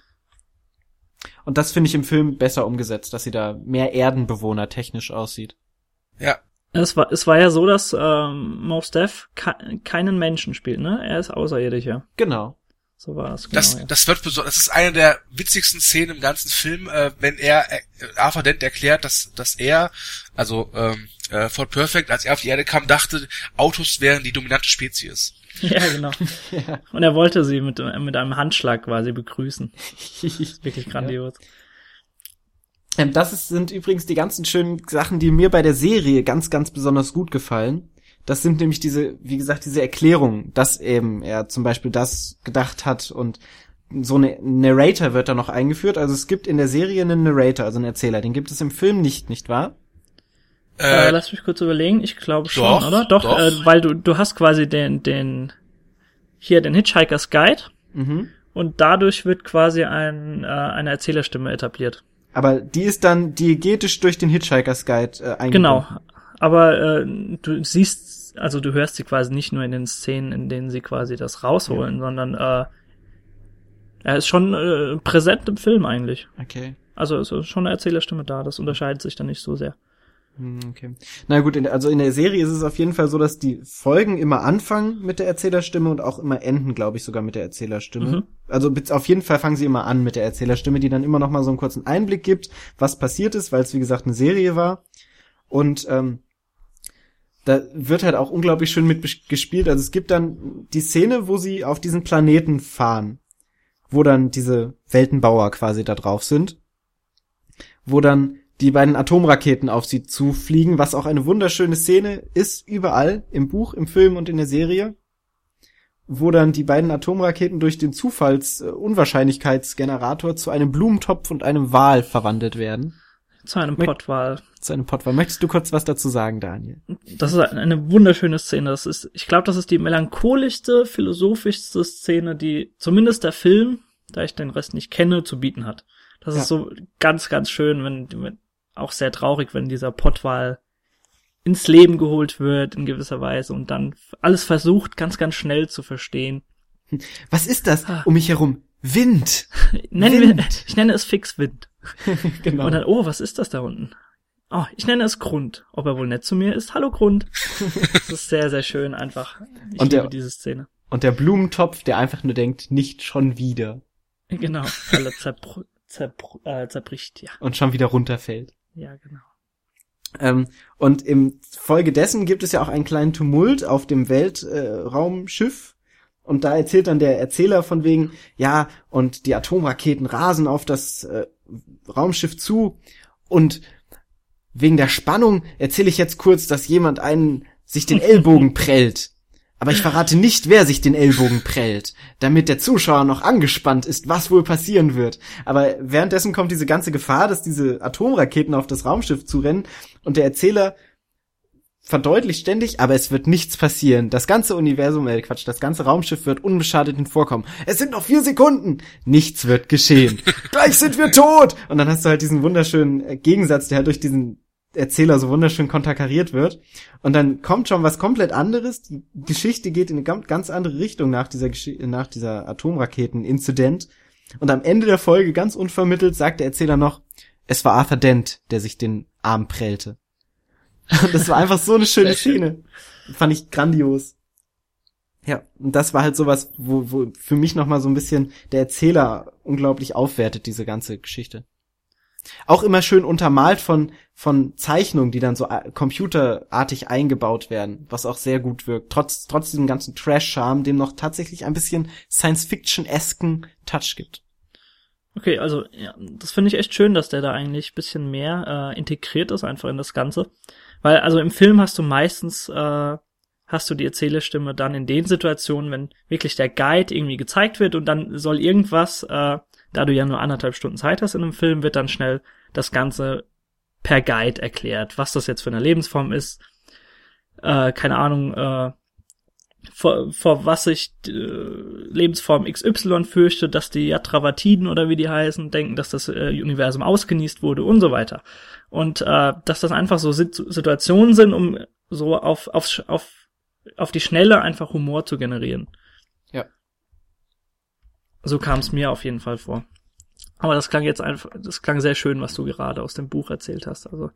Und das finde ich im Film besser umgesetzt, dass sie da mehr Erdenbewohner technisch aussieht. Ja, es war, es war ja so, dass ähm, Mos Def keinen Menschen spielt, ne? Er ist Außerirdischer. Genau. So war es. Genau, das, ja. das wird besonders. Das ist eine der witzigsten Szenen im ganzen Film, äh, wenn er äh, Arthur Dent erklärt, dass dass er, also ähm, äh, Ford Perfect, als er auf die Erde kam, dachte, Autos wären die dominante Spezies. Ja, genau. ja. Und er wollte sie mit mit einem Handschlag quasi begrüßen. wirklich grandios. Ähm, das ist, sind übrigens die ganzen schönen Sachen, die mir bei der Serie ganz, ganz besonders gut gefallen. Das sind nämlich diese, wie gesagt, diese Erklärungen, dass eben er zum Beispiel das gedacht hat und so eine Narrator wird da noch eingeführt. Also es gibt in der Serie einen Narrator, also einen Erzähler. Den gibt es im Film nicht, nicht wahr? Äh, äh, lass mich kurz überlegen. Ich glaube schon, doch, oder? Doch, doch. Äh, weil du du hast quasi den den hier den Hitchhiker's Guide mhm. und dadurch wird quasi ein äh, eine Erzählerstimme etabliert. Aber die ist dann diegetisch durch den Hitchhiker's Guide äh, eingebunden. Genau. Aber äh, du siehst, also du hörst sie quasi nicht nur in den Szenen, in denen sie quasi das rausholen, ja. sondern äh, er ist schon äh, präsent im Film eigentlich. Okay. Also es ist schon eine Erzählerstimme da, das unterscheidet sich dann nicht so sehr. Hm, okay. Na gut, in, also in der Serie ist es auf jeden Fall so, dass die Folgen immer anfangen mit der Erzählerstimme und auch immer enden, glaube ich, sogar mit der Erzählerstimme. Mhm. Also auf jeden Fall fangen sie immer an mit der Erzählerstimme, die dann immer noch mal so einen kurzen Einblick gibt, was passiert ist, weil es wie gesagt eine Serie war. Und ähm, da wird halt auch unglaublich schön mit gespielt. Also es gibt dann die Szene, wo sie auf diesen Planeten fahren wo dann diese Weltenbauer quasi da drauf sind, wo dann die beiden Atomraketen auf sie zufliegen, was auch eine wunderschöne Szene ist, überall, im Buch, im Film und in der Serie, wo dann die beiden Atomraketen durch den Zufalls-Unwahrscheinlichkeitsgenerator zu einem Blumentopf und einem Wal verwandelt werden. Zu einem Pottwal. Zu einem Pottwal. Möchtest du kurz was dazu sagen, Daniel? Das ist eine wunderschöne Szene. Das ist, ich glaube, das ist die melancholischste, philosophischste Szene, die zumindest der Film, da ich den Rest nicht kenne, zu bieten hat. Das ja. ist so ganz, ganz schön, wenn, wenn auch sehr traurig, wenn dieser Pottwal ins Leben geholt wird in gewisser Weise und dann alles versucht, ganz, ganz schnell zu verstehen. Was ist das ah. um mich herum? Wind. Nennen Wind. Wir, ich nenne es Fixwind. genau. Und dann, oh, was ist das da unten? Oh, ich nenne es Grund. Ob er wohl nett zu mir ist? Hallo Grund. das ist sehr, sehr schön einfach. Ich und liebe der, diese Szene. Und der Blumentopf, der einfach nur denkt, nicht schon wieder. Genau, alle zerbr zerbr äh, zerbricht, ja. Und schon wieder runterfällt. Ja, genau. Ähm, und im Folge dessen gibt es ja auch einen kleinen Tumult auf dem Weltraumschiff. Äh, und da erzählt dann der Erzähler von wegen, ja, und die Atomraketen rasen auf das äh, Raumschiff zu. Und wegen der Spannung erzähle ich jetzt kurz, dass jemand einen sich den Ellbogen prellt. Aber ich verrate nicht, wer sich den Ellbogen prellt, damit der Zuschauer noch angespannt ist, was wohl passieren wird. Aber währenddessen kommt diese ganze Gefahr, dass diese Atomraketen auf das Raumschiff zurennen und der Erzähler verdeutlicht ständig, aber es wird nichts passieren. Das ganze Universum, äh Quatsch, das ganze Raumschiff wird unbeschadet hinvorkommen. Es sind noch vier Sekunden. Nichts wird geschehen. Gleich sind wir tot. Und dann hast du halt diesen wunderschönen äh, Gegensatz, der halt durch diesen Erzähler so wunderschön konterkariert wird. Und dann kommt schon was komplett anderes. Die Geschichte geht in eine ganz andere Richtung nach dieser, Gesch nach dieser Atomraketen-Inzident. Und am Ende der Folge, ganz unvermittelt, sagt der Erzähler noch, es war Arthur Dent, der sich den Arm prellte. Und das war einfach so eine schöne Szene. Fand ich grandios. Ja, und das war halt sowas, wo, wo für mich nochmal so ein bisschen der Erzähler unglaublich aufwertet, diese ganze Geschichte. Auch immer schön untermalt von, von Zeichnungen, die dann so äh, computerartig eingebaut werden, was auch sehr gut wirkt. Trotz, trotz diesem ganzen Trash-Charme, dem noch tatsächlich ein bisschen Science-Fiction-esken Touch gibt. Okay, also ja, das finde ich echt schön, dass der da eigentlich bisschen mehr äh, integriert ist einfach in das Ganze. Weil also im Film hast du meistens äh, hast du die Erzählerstimme dann in den Situationen, wenn wirklich der Guide irgendwie gezeigt wird und dann soll irgendwas äh, da du ja nur anderthalb Stunden Zeit hast in einem Film, wird dann schnell das Ganze per Guide erklärt, was das jetzt für eine Lebensform ist. Äh, keine Ahnung, äh, vor, vor was ich äh, Lebensform XY fürchte, dass die Yatravatiden oder wie die heißen, denken, dass das äh, Universum ausgenießt wurde und so weiter. Und äh, dass das einfach so Sit Situationen sind, um so auf, auf, auf, auf die Schnelle einfach Humor zu generieren. So kam es mir auf jeden Fall vor. Aber das klang jetzt einfach, das klang sehr schön, was du gerade aus dem Buch erzählt hast. Also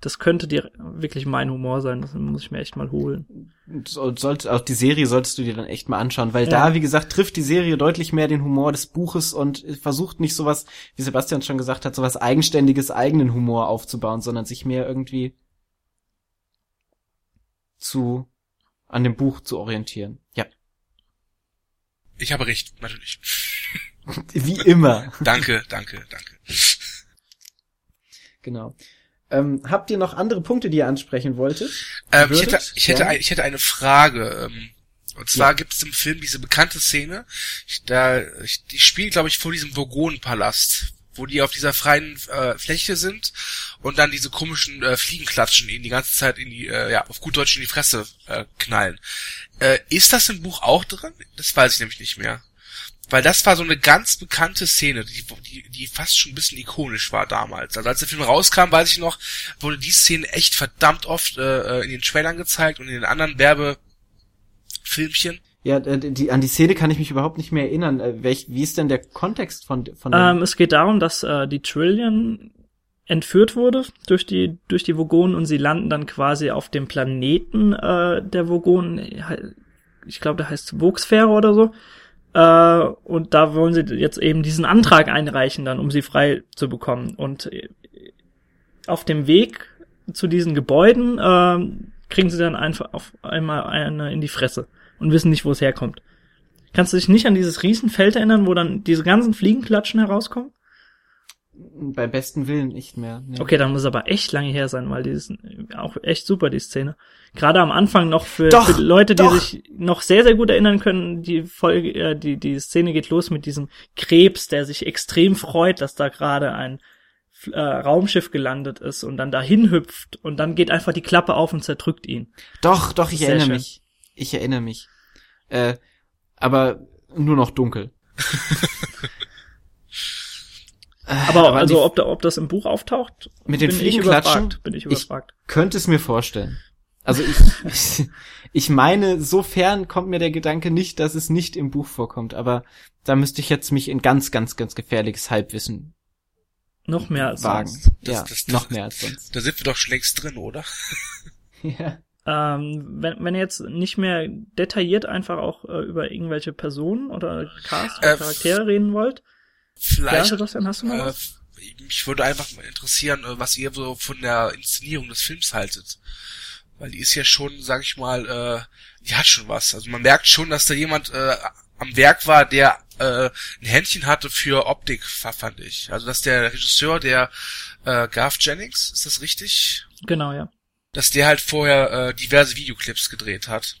das könnte dir wirklich mein Humor sein. Das muss ich mir echt mal holen. Sollt, auch die Serie solltest du dir dann echt mal anschauen, weil ja. da, wie gesagt, trifft die Serie deutlich mehr den Humor des Buches und versucht nicht sowas, wie Sebastian schon gesagt hat, sowas eigenständiges, eigenen Humor aufzubauen, sondern sich mehr irgendwie zu an dem Buch zu orientieren. Ja. Ich habe recht, natürlich. Wie immer. danke, danke, danke. Genau. Ähm, habt ihr noch andere Punkte, die ihr ansprechen wolltet? Ähm, ich, hätte, ich, hätte, ein, ich hätte eine Frage. Ähm, und zwar ja. gibt es im Film diese bekannte Szene, ich, da, ich, die spielt, glaube ich, vor diesem Vogonenpalast, wo die auf dieser freien äh, Fläche sind und dann diese komischen äh, Fliegenklatschen ihnen die ganze Zeit in die, äh, ja, auf gut Deutsch in die Fresse äh, knallen. Äh, ist das im Buch auch drin? Das weiß ich nämlich nicht mehr. Weil das war so eine ganz bekannte Szene, die, die, die fast schon ein bisschen ikonisch war damals. Also als der Film rauskam, weiß ich noch, wurde die Szene echt verdammt oft äh, in den Trailern gezeigt und in den anderen Werbefilmchen. Ja, äh, die, an die Szene kann ich mich überhaupt nicht mehr erinnern. Äh, welch, wie ist denn der Kontext von, von? Ähm, es geht darum, dass äh, die Trillion entführt wurde durch die durch die Vogonen und sie landen dann quasi auf dem Planeten äh, der Vogonen. Ich glaube, der heißt Vogsphäre oder so. Äh, und da wollen sie jetzt eben diesen Antrag einreichen, dann, um sie frei zu bekommen. Und äh, auf dem Weg zu diesen Gebäuden äh, kriegen sie dann einfach auf einmal eine in die Fresse und wissen nicht, wo es herkommt. Kannst du dich nicht an dieses Riesenfeld erinnern, wo dann diese ganzen Fliegenklatschen herauskommen? Bei besten Willen nicht mehr. Nee. Okay, dann muss es aber echt lange her sein, weil die ist auch echt super, die Szene. Gerade am Anfang noch für, doch, für Leute, die doch. sich noch sehr, sehr gut erinnern können, die Folge, äh, die, die Szene geht los mit diesem Krebs, der sich extrem freut, dass da gerade ein äh, Raumschiff gelandet ist und dann dahin hüpft und dann geht einfach die Klappe auf und zerdrückt ihn. Doch, doch, ich erinnere schön. mich. Ich erinnere mich. Äh, aber nur noch dunkel. Aber, aber also, ob, da, ob das im Buch auftaucht, mit den Fliegenklatschen, bin ich überfragt. Ich könnte es mir vorstellen. Also ich, ich meine, sofern kommt mir der Gedanke nicht, dass es nicht im Buch vorkommt, aber da müsste ich jetzt mich in ganz, ganz, ganz gefährliches Halbwissen noch mehr als wagen. sonst. Das, ja, das, das, noch mehr als sonst. Da sind wir doch schon längst drin, oder? ja. Ähm, wenn, wenn ihr jetzt nicht mehr detailliert einfach auch äh, über irgendwelche Personen oder Cast oder äh, Charaktere reden wollt, Vielleicht. Sebastian, hast du noch äh, was? Mich würde einfach mal interessieren, äh, was ihr so von der Inszenierung des Films haltet. Weil die ist ja schon, sag ich mal, äh, die hat schon was. Also man merkt schon, dass da jemand äh, am Werk war, der äh, ein Händchen hatte für Optik, fand ich. Also dass der Regisseur, der äh, Garth Jennings, ist das richtig? Genau, ja. Dass der halt vorher äh, diverse Videoclips gedreht hat.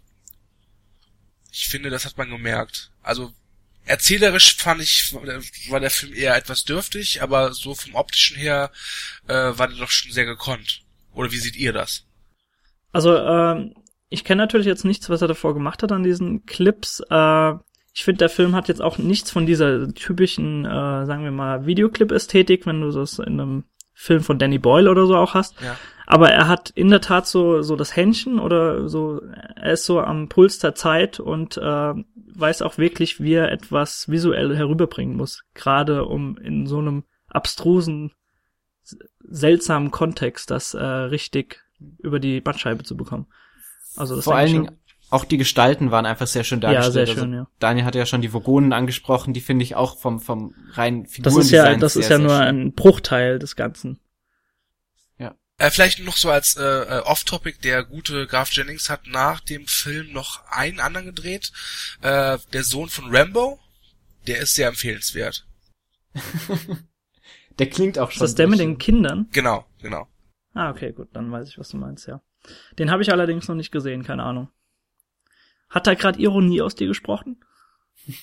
Ich finde, das hat man gemerkt. Also Erzählerisch fand ich, war der Film eher etwas dürftig, aber so vom optischen her äh, war der doch schon sehr gekonnt. Oder wie seht ihr das? Also, ähm, ich kenne natürlich jetzt nichts, was er davor gemacht hat an diesen Clips. Äh, ich finde, der Film hat jetzt auch nichts von dieser typischen, äh, sagen wir mal, Videoclip-Ästhetik, wenn du das in einem Film von Danny Boyle oder so auch hast. Ja. Aber er hat in der Tat so, so das Händchen oder so, er ist so am Puls der Zeit und äh, weiß auch wirklich, wie er etwas visuell herüberbringen muss. Gerade um in so einem abstrusen, seltsamen Kontext das äh, richtig über die Bandscheibe zu bekommen. Also das Vor allen Dingen auch die Gestalten waren einfach sehr schön dargestellt. Ja, sehr schön, also, ja. Daniel hatte ja schon die Vogonen angesprochen, die finde ich auch vom, vom reinen Figuren Das ist ja, das ist ja nur schön. ein Bruchteil des Ganzen. Äh, vielleicht noch so als äh, äh, Off-Topic, der gute Graf Jennings hat nach dem Film noch einen anderen gedreht. Äh, der Sohn von Rambo, der ist sehr empfehlenswert. der klingt auch schon. Ist das der mit den Kindern? Genau, genau. Ah, okay, gut, dann weiß ich, was du meinst, ja. Den habe ich allerdings noch nicht gesehen, keine Ahnung. Hat da gerade Ironie aus dir gesprochen?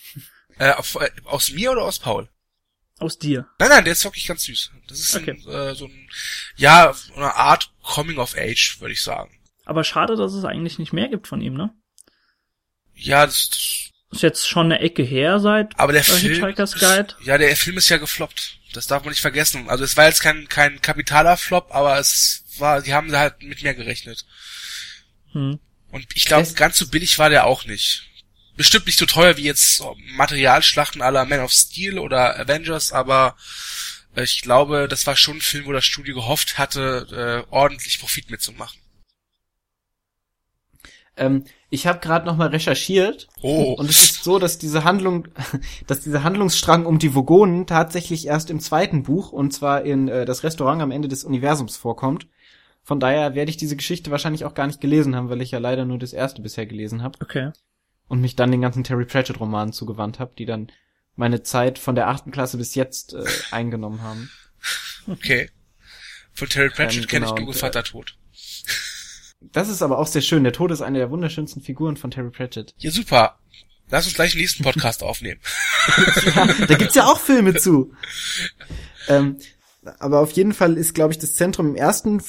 Äh, auf, äh, aus mir oder aus Paul? Aus dir. Nein, nein, der ist wirklich ganz süß. Das ist okay. ein, äh, so ein, ja, eine Art Coming of Age, würde ich sagen. Aber schade, dass es eigentlich nicht mehr gibt von ihm, ne? Ja, das, das ist jetzt schon eine Ecke her seit aber der Film, ist, Ja, der Film ist ja gefloppt. Das darf man nicht vergessen. Also es war jetzt kein kein kapitaler Flop, aber es war, die haben halt mit mehr gerechnet. Hm. Und ich glaube, ganz so billig war der auch nicht bestimmt nicht so teuer wie jetzt Materialschlachten aller Man of Steel oder Avengers, aber äh, ich glaube, das war schon ein Film, wo das Studio gehofft hatte, äh, ordentlich Profit mitzumachen. Ähm, ich habe gerade noch mal recherchiert oh. und es ist so, dass diese Handlung, dass dieser Handlungsstrang um die Vogonen tatsächlich erst im zweiten Buch und zwar in äh, das Restaurant am Ende des Universums vorkommt. Von daher werde ich diese Geschichte wahrscheinlich auch gar nicht gelesen haben, weil ich ja leider nur das erste bisher gelesen habe. Okay und mich dann den ganzen Terry Pratchett Romanen zugewandt habe, die dann meine Zeit von der achten Klasse bis jetzt äh, eingenommen haben. Okay. Von Terry Pratchett Ähm, kenne ich genau, nur Gevatter Tod. Das ist aber auch sehr schön. Der Tod ist eine der wunderschönsten Figuren von Terry Pratchett. Ja, super. Lass uns gleich den nächsten Podcast aufnehmen. ja, da gibt's ja auch Filme zu. Ähm, aber auf jeden Fall ist, glaube ich, das Zentrum im ersten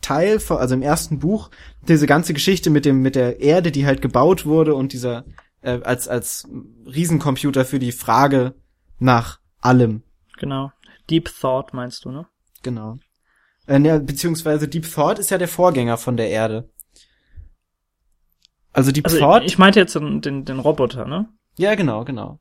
Teil, also im ersten Buch, diese ganze Geschichte mit dem mit der Erde, die halt gebaut wurde und dieser äh, als als Riesencomputer für die Frage nach allem. Genau. Deep Thought meinst du, ne? Genau. Äh, ne, beziehungsweise Deep Thought ist ja der Vorgänger von der Erde. Also Deep Also Thought. ich, ich meinte jetzt den, den, den Roboter, ne? ja, genau, genau.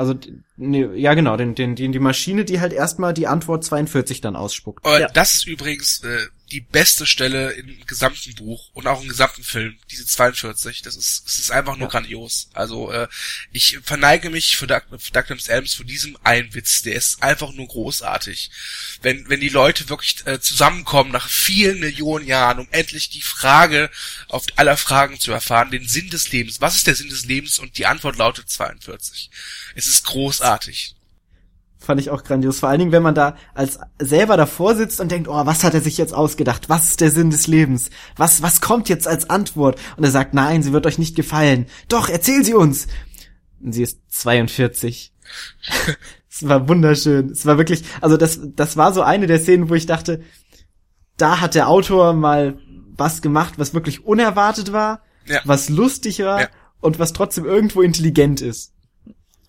Also d- nee, ja genau, den, den, den die Maschine, die halt erstmal die Antwort 42 dann ausspuckt. Aber Ja. das ist übrigens äh, die beste Stelle im gesamten Buch und auch im gesamten Film, diese 42. Das ist, es ist einfach nur Ja. grandios. Also äh, ich verneige mich für Doug- für Douglas Adams für diesem einen Witz. Der ist einfach nur großartig. Wenn, wenn die Leute wirklich äh, zusammenkommen nach vielen Millionen Jahren, um endlich die Frage auf aller Fragen zu erfahren, den Sinn des Lebens. Was ist der Sinn des Lebens? Und die Antwort lautet 42. Es ist großartig. Fand ich auch grandios. Vor allen Dingen, wenn man da als selber davor sitzt und denkt, oh, was hat er sich jetzt ausgedacht? Was ist der Sinn des Lebens? Was, was kommt jetzt als Antwort? Und er sagt, nein, sie wird euch nicht gefallen. Doch, erzähl sie uns. Und sie ist 42. es war wunderschön. Es war wirklich, also das, das war so eine der Szenen, wo ich dachte, da hat der Autor mal was gemacht, was wirklich unerwartet war, Ja. was lustig war Ja. und was trotzdem irgendwo intelligent ist.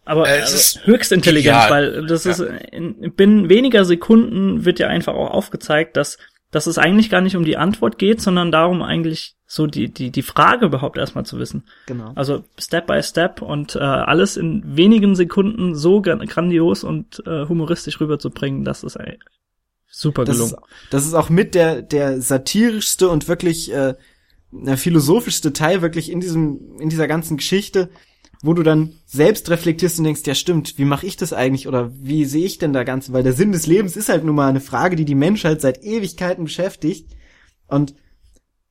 Aber Äh, es also ist höchst intelligent, genial. weil das Ja. ist in binnen weniger Sekunden wird ja einfach auch aufgezeigt, dass dass es eigentlich gar nicht um die Antwort geht, sondern darum eigentlich so die die die Frage überhaupt erstmal zu wissen. Genau. Also Step by Step und äh, alles in wenigen Sekunden so gran- grandios und äh, humoristisch rüberzubringen, das ist ey, super Das gelungen. ist, das ist auch mit der, der satirischste und wirklich äh, der philosophischste Teil wirklich in diesem, in dieser ganzen Geschichte, wo du dann selbst reflektierst und denkst, ja stimmt, wie mache ich das eigentlich oder wie sehe ich denn da Ganze? Weil der Sinn des Lebens ist halt nun mal eine Frage, die die Menschheit seit Ewigkeiten beschäftigt. Und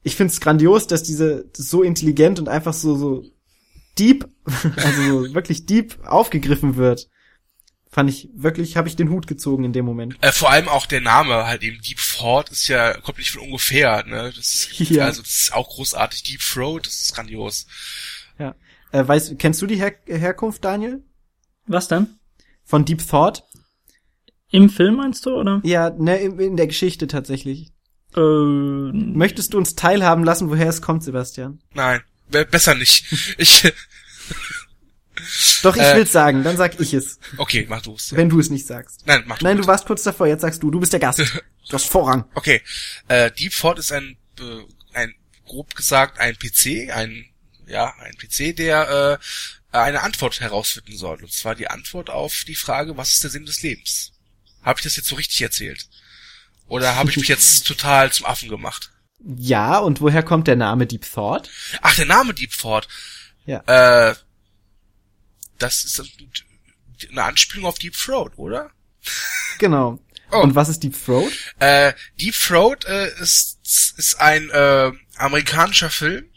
ich finde es grandios, dass diese das so intelligent und einfach so, so deep, also so wirklich deep aufgegriffen wird. Fand ich wirklich, habe ich den Hut gezogen in dem Moment. Äh, vor allem auch der Name halt eben Deep Thought ist ja kommt nicht von ungefähr, ne? Das ist, Ja. also das ist auch großartig. Deep Throat, das ist grandios. Ja. Äh, weißt, kennst du die Her Herkunft, Daniel? Was denn? Von Deep Thought? Im Film meinst du oder? Ja, ne, in, in der Geschichte tatsächlich. Äh, Möchtest du uns teilhaben lassen, woher es kommt, Sebastian? Nein, be- besser nicht. Ich Doch, ich Äh. will's sagen, dann sag ich es, okay, mach du's. wenn du es nicht sagst. Nein, mach du. Nein, du bitte. warst kurz davor, jetzt sagst du, du bist der Gast. Du hast Vorrang. Okay, äh, Deep Thought ist ein, äh, ein grob gesagt ein PC, ein ja ein PC, der äh, eine Antwort herausfinden soll. Und zwar die Antwort auf die Frage, was ist der Sinn des Lebens? Habe ich das jetzt so richtig erzählt? Oder habe ich mich jetzt total zum Affen gemacht? Ja, und woher kommt der Name Deep Thought? Ach, der Name Deep Thought. Ja. Äh, das ist eine Anspielung auf Deep Throat, oder? Genau. Oh. Und was ist Deep Throat? Äh, Deep Throat äh, ist, ist ein äh, amerikanischer Film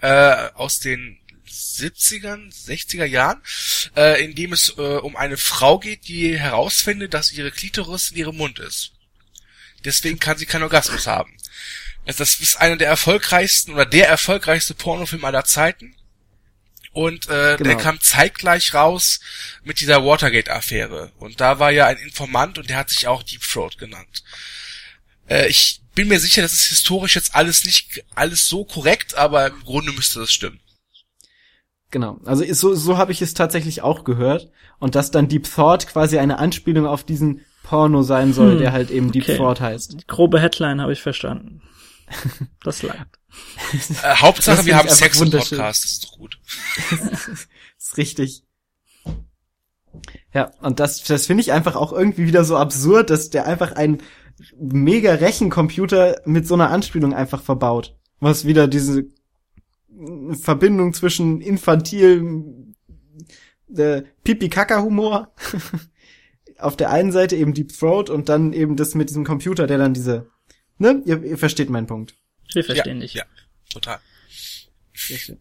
äh, aus den 70ern, 60er Jahren, äh, in dem es äh, um eine Frau geht, die herausfindet, dass ihre Klitoris in ihrem Mund ist. Deswegen kann sie keinen Orgasmus haben. Also das ist einer der erfolgreichsten oder der erfolgreichste Pornofilm aller Zeiten. Und äh, Genau. der kam zeitgleich raus mit dieser Watergate-Affäre. Und da war ja ein Informant und der hat sich auch Deep Throat genannt. Äh, ich bin mir sicher, das ist historisch jetzt alles nicht alles so korrekt, aber im Grunde müsste das stimmen. Genau. Also so, so habe ich es tatsächlich auch gehört. Und dass dann Deep Thought quasi eine Anspielung auf diesen Porno sein soll, Hm, der halt eben Deep okay. Thought heißt. die grobe Headline habe ich verstanden. Das langt. Äh, Hauptsache, Das wir haben Sex im. Podcast, das ist doch gut. ist richtig. Ja, und das, das finde ich einfach auch irgendwie wieder so absurd, dass der einfach einen mega Rechencomputer mit so einer Anspielung einfach verbaut. Was wieder diese Verbindung zwischen infantil äh, Pipi-Kaka-Humor auf der einen Seite eben Deep Throat und dann eben das mit diesem Computer, der dann diese, ne, ihr, ihr versteht meinen Punkt. Wir verstehen ja, dich. Ja, total. Sehr schön.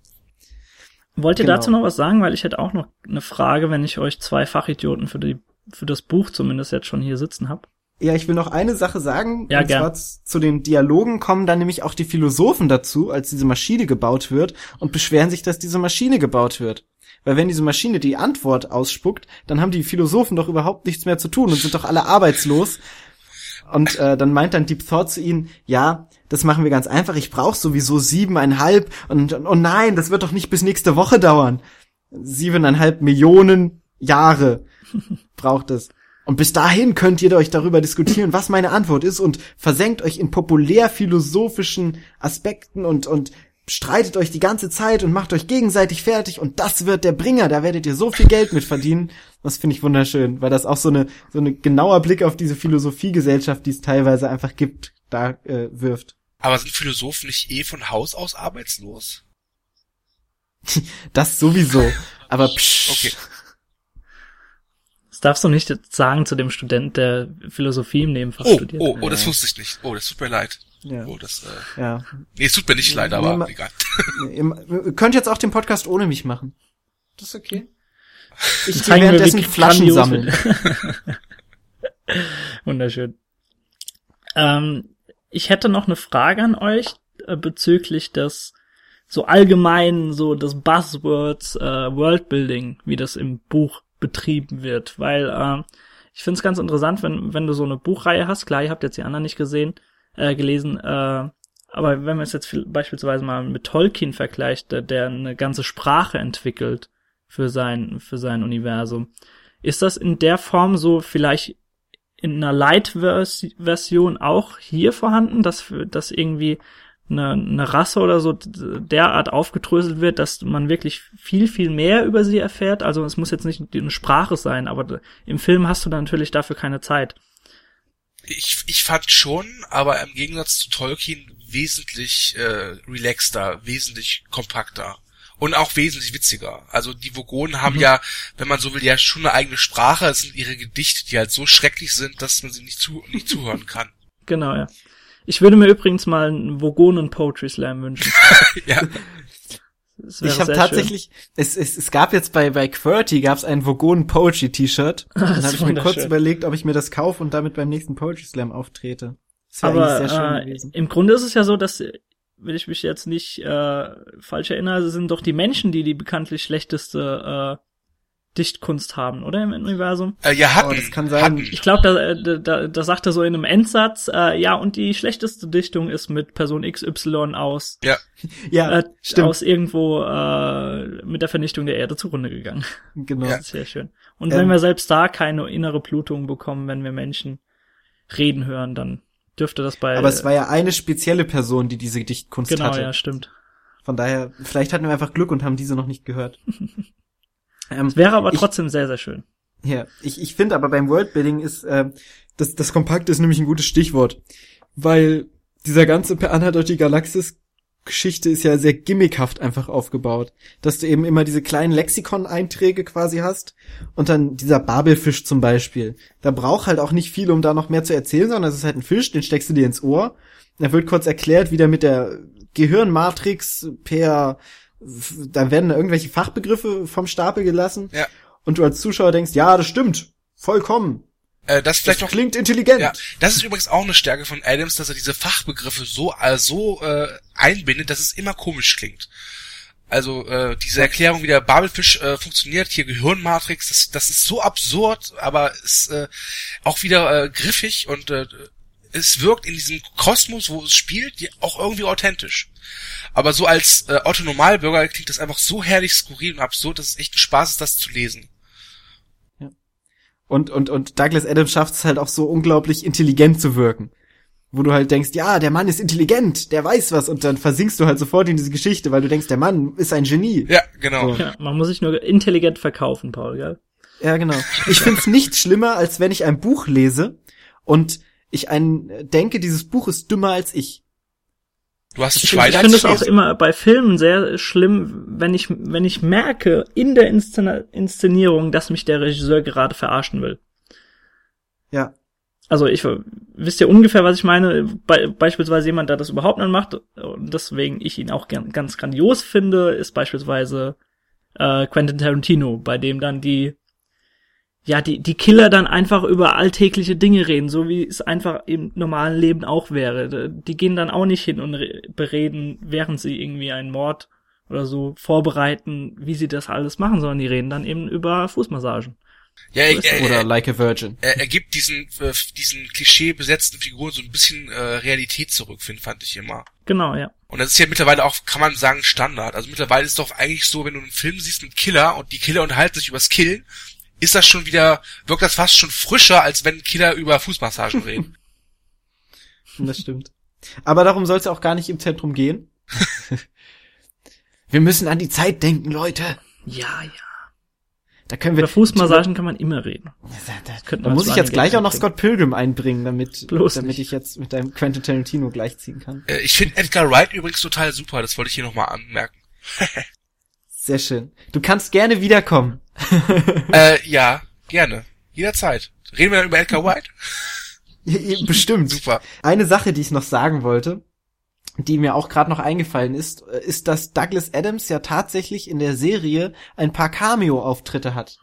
Wollt ihr Genau. dazu noch was sagen? Weil ich hätte auch noch eine Frage, wenn ich euch zwei Fachidioten für die für das Buch zumindest jetzt schon hier sitzen hab. Ja, ich will noch eine Sache sagen. Ja, und gern. zwar zu den Dialogen kommen dann nämlich auch die Philosophen dazu, als diese Maschine gebaut wird und beschweren sich, dass diese Maschine gebaut wird. Weil wenn diese Maschine die Antwort ausspuckt, dann haben die Philosophen doch überhaupt nichts mehr zu tun und sind doch alle arbeitslos. Und äh, dann meint dann Deep Thought zu ihnen, ja, das machen wir ganz einfach, ich brauche sowieso siebeneinhalb und, und oh nein, das wird doch nicht bis nächste Woche dauern. Siebeneinhalb Millionen Jahre braucht es. Und bis dahin könnt ihr euch darüber diskutieren, was meine Antwort ist und versenkt euch in populärphilosophischen Aspekten und, und streitet euch die ganze Zeit und macht euch gegenseitig fertig und das wird der Bringer, da werdet ihr so viel Geld mit verdienen. Das finde ich wunderschön, weil das auch so eine, so eine genauer Blick auf diese Philosophiegesellschaft, die es teilweise einfach gibt, da äh, wirft. Aber sind Philosophen nicht eh von Haus aus arbeitslos? Das sowieso. Aber psch, Okay. Das darfst du nicht jetzt sagen zu dem Student, der Philosophie im Nebenfach Oh, studiert. oh, oh, das wusste ich nicht. Oh, das tut mir leid. Ja. Oh, das, äh, ja. nee, es tut mir nicht leid, aber Nee, egal. Ihr ihr könnt jetzt auch den Podcast ohne mich machen. Das ist okay. Ich gehe währenddessen Flaschen sammeln. Wunderschön. Ähm, ich hätte noch eine Frage an euch äh, bezüglich des so allgemein so des Buzzwords äh, Worldbuilding, wie das im Buch betrieben wird, weil äh, ich finde es ganz interessant, wenn wenn du so eine Buchreihe hast. Klar, ihr habt jetzt die anderen nicht gesehen, äh, gelesen, äh, aber wenn man es jetzt beispielsweise mal mit Tolkien vergleicht, der, der eine ganze Sprache entwickelt für sein für sein Universum, ist das in der Form so vielleicht in einer Light-Version auch hier vorhanden, dass, dass irgendwie eine, eine Rasse oder so derart aufgedröselt wird, dass man wirklich viel, viel mehr über sie erfährt. Also es muss jetzt nicht eine Sprache sein, aber im Film hast du dann natürlich dafür keine Zeit. Ich, ich fand schon, aber im Gegensatz zu Tolkien wesentlich äh, relaxter, wesentlich kompakter und auch wesentlich witziger. Also die Vogonen haben Mhm. ja, wenn man so will, ja schon eine eigene Sprache. Es sind ihre Gedichte, die halt so schrecklich sind, dass man sie nicht, zu, nicht zuhören kann. Genau, ja. Ich würde mir übrigens mal einen Vogonen Poetry Slam wünschen. ja, Ich habe tatsächlich, es, es, es gab jetzt bei bei QWERTY gab's ein Vogonen Poetry T-Shirt. Dann habe ich mir kurz überlegt, ob ich mir das kaufe und damit beim nächsten Poetry Slam auftrete. Aber eigentlich sehr schön äh, im Grunde ist es ja so, dass, wenn ich mich jetzt nicht äh, falsch erinnere, sind doch die Menschen, die die bekanntlich schlechteste äh, Dichtkunst haben, oder im Universum? äh, ja hatten, Oh, das kann sein. hatten. Ich glaube, da, da, da, da sagt er so in einem Endsatz, äh, ja, und die schlechteste Dichtung ist mit Person XY aus, Ja, Ja, äh, stimmt. aus irgendwo äh, mit der Vernichtung der Erde zugrunde gegangen. genau. Ja. Das ist sehr schön. Und Ähm, wenn wir selbst da keine innere Blutung bekommen, wenn wir Menschen reden hören, dann dürfte das bei Aber es war ja eine spezielle Person, die diese Dichtkunst genau, hatte. ja, stimmt. Von daher, vielleicht hatten wir einfach Glück und haben diese noch nicht gehört. ähm, Wäre aber Ich- trotzdem sehr, sehr schön. Ja, ich, ich finde aber beim Worldbuilding ist, äh, das, das Kompakt ist nämlich ein gutes Stichwort. Weil dieser ganze Per Anhalt durch die Galaxis Geschichte ist ja sehr gimmickhaft einfach aufgebaut. Dass du eben immer diese kleinen Lexikon-Einträge quasi hast und dann dieser Babelfisch zum Beispiel. Da braucht halt auch nicht viel, um da noch mehr zu erzählen, sondern es ist halt ein Fisch, den steckst du dir ins Ohr. Da wird kurz erklärt, wie der mit der Gehirnmatrix per, da werden irgendwelche Fachbegriffe vom Stapel gelassen Ja. und du als Zuschauer denkst, ja, das stimmt, vollkommen. äh, das Das vielleicht noch klingt intelligent. Ja, das ist übrigens auch eine Stärke von Adams, dass er diese Fachbegriffe so äh, so äh, einbindet, dass es immer komisch klingt. Also äh, diese Erklärung, wie der Babelfisch äh, funktioniert, hier Gehirnmatrix, das, das ist so absurd, aber ist äh, auch wieder äh, griffig und äh, es wirkt in diesem Kosmos, wo es spielt, auch irgendwie authentisch. Aber so als äh, Otto Normalbürger klingt das einfach so herrlich skurril und absurd, dass es echt ein Spaß ist, das zu lesen. Und, und, und Douglas Adams schafft es halt auch so unglaublich intelligent zu wirken. Wo du halt denkst, ja, der Mann ist intelligent, der weiß was, und dann versinkst du halt sofort in diese Geschichte, weil du denkst, der Mann ist ein Genie. Ja, genau. So. Ja, man muss sich nur intelligent verkaufen, Paul, gell? Ja, genau. Ich find's nicht schlimmer, als wenn ich ein Buch lese und ich ein, denke, dieses Buch ist dümmer als ich. Du hast Ich, finde es auch immer bei Filmen sehr schlimm, wenn ich, wenn ich merke in der Inszen Inszenierung, dass mich der Regisseur gerade verarschen will. Ja. Also ich wisst ihr ungefähr, was ich meine. Be beispielsweise jemand, der das überhaupt nicht macht und deswegen ich ihn auch gern, ganz grandios finde, ist beispielsweise äh, Quentin Tarantino, bei dem dann die ja, die, die Killer dann einfach über alltägliche Dinge reden, so wie es einfach im normalen Leben auch wäre. Die gehen dann auch nicht hin und bereden, während sie irgendwie einen Mord oder so vorbereiten, wie sie das alles machen, sondern die reden dann eben über Fußmassagen. Ja, er, er, oder Like a Virgin. Er, er gibt diesen äh, diesen Klischee besetzten Figuren so ein bisschen äh, Realität zurück, find, fand ich immer. Genau, ja. Und das ist ja mittlerweile auch, kann man sagen, Standard. Also mittlerweile ist es doch eigentlich so, wenn du einen Film siehst mit Killer und die Killer unterhalten sich übers Killen, ist das schon wieder, wirkt das fast schon frischer, als wenn Killer über Fußmassagen reden. Das stimmt. Aber darum soll es ja auch gar nicht im Zentrum gehen. wir müssen an die Zeit denken, Leute. Ja, ja. Da können wir. Über Fußmassagen kann man immer reden. Da, da, da muss ich jetzt gleich auch noch Scott Pilgrim einbringen, damit, Bloß damit nicht. ich jetzt mit deinem Quentin Tarantino gleichziehen kann. Äh, ich finde Edgar Wright übrigens total super, das wollte ich hier nochmal anmerken. Sehr schön. Du kannst gerne wiederkommen. äh, ja, gerne. Jederzeit. Reden wir dann über Edgar White? Bestimmt. Super. Eine Sache, die ich noch sagen wollte, die mir auch gerade noch eingefallen ist, äh, ist, dass Douglas Adams ja tatsächlich in der Serie ein paar Cameo-Auftritte hat.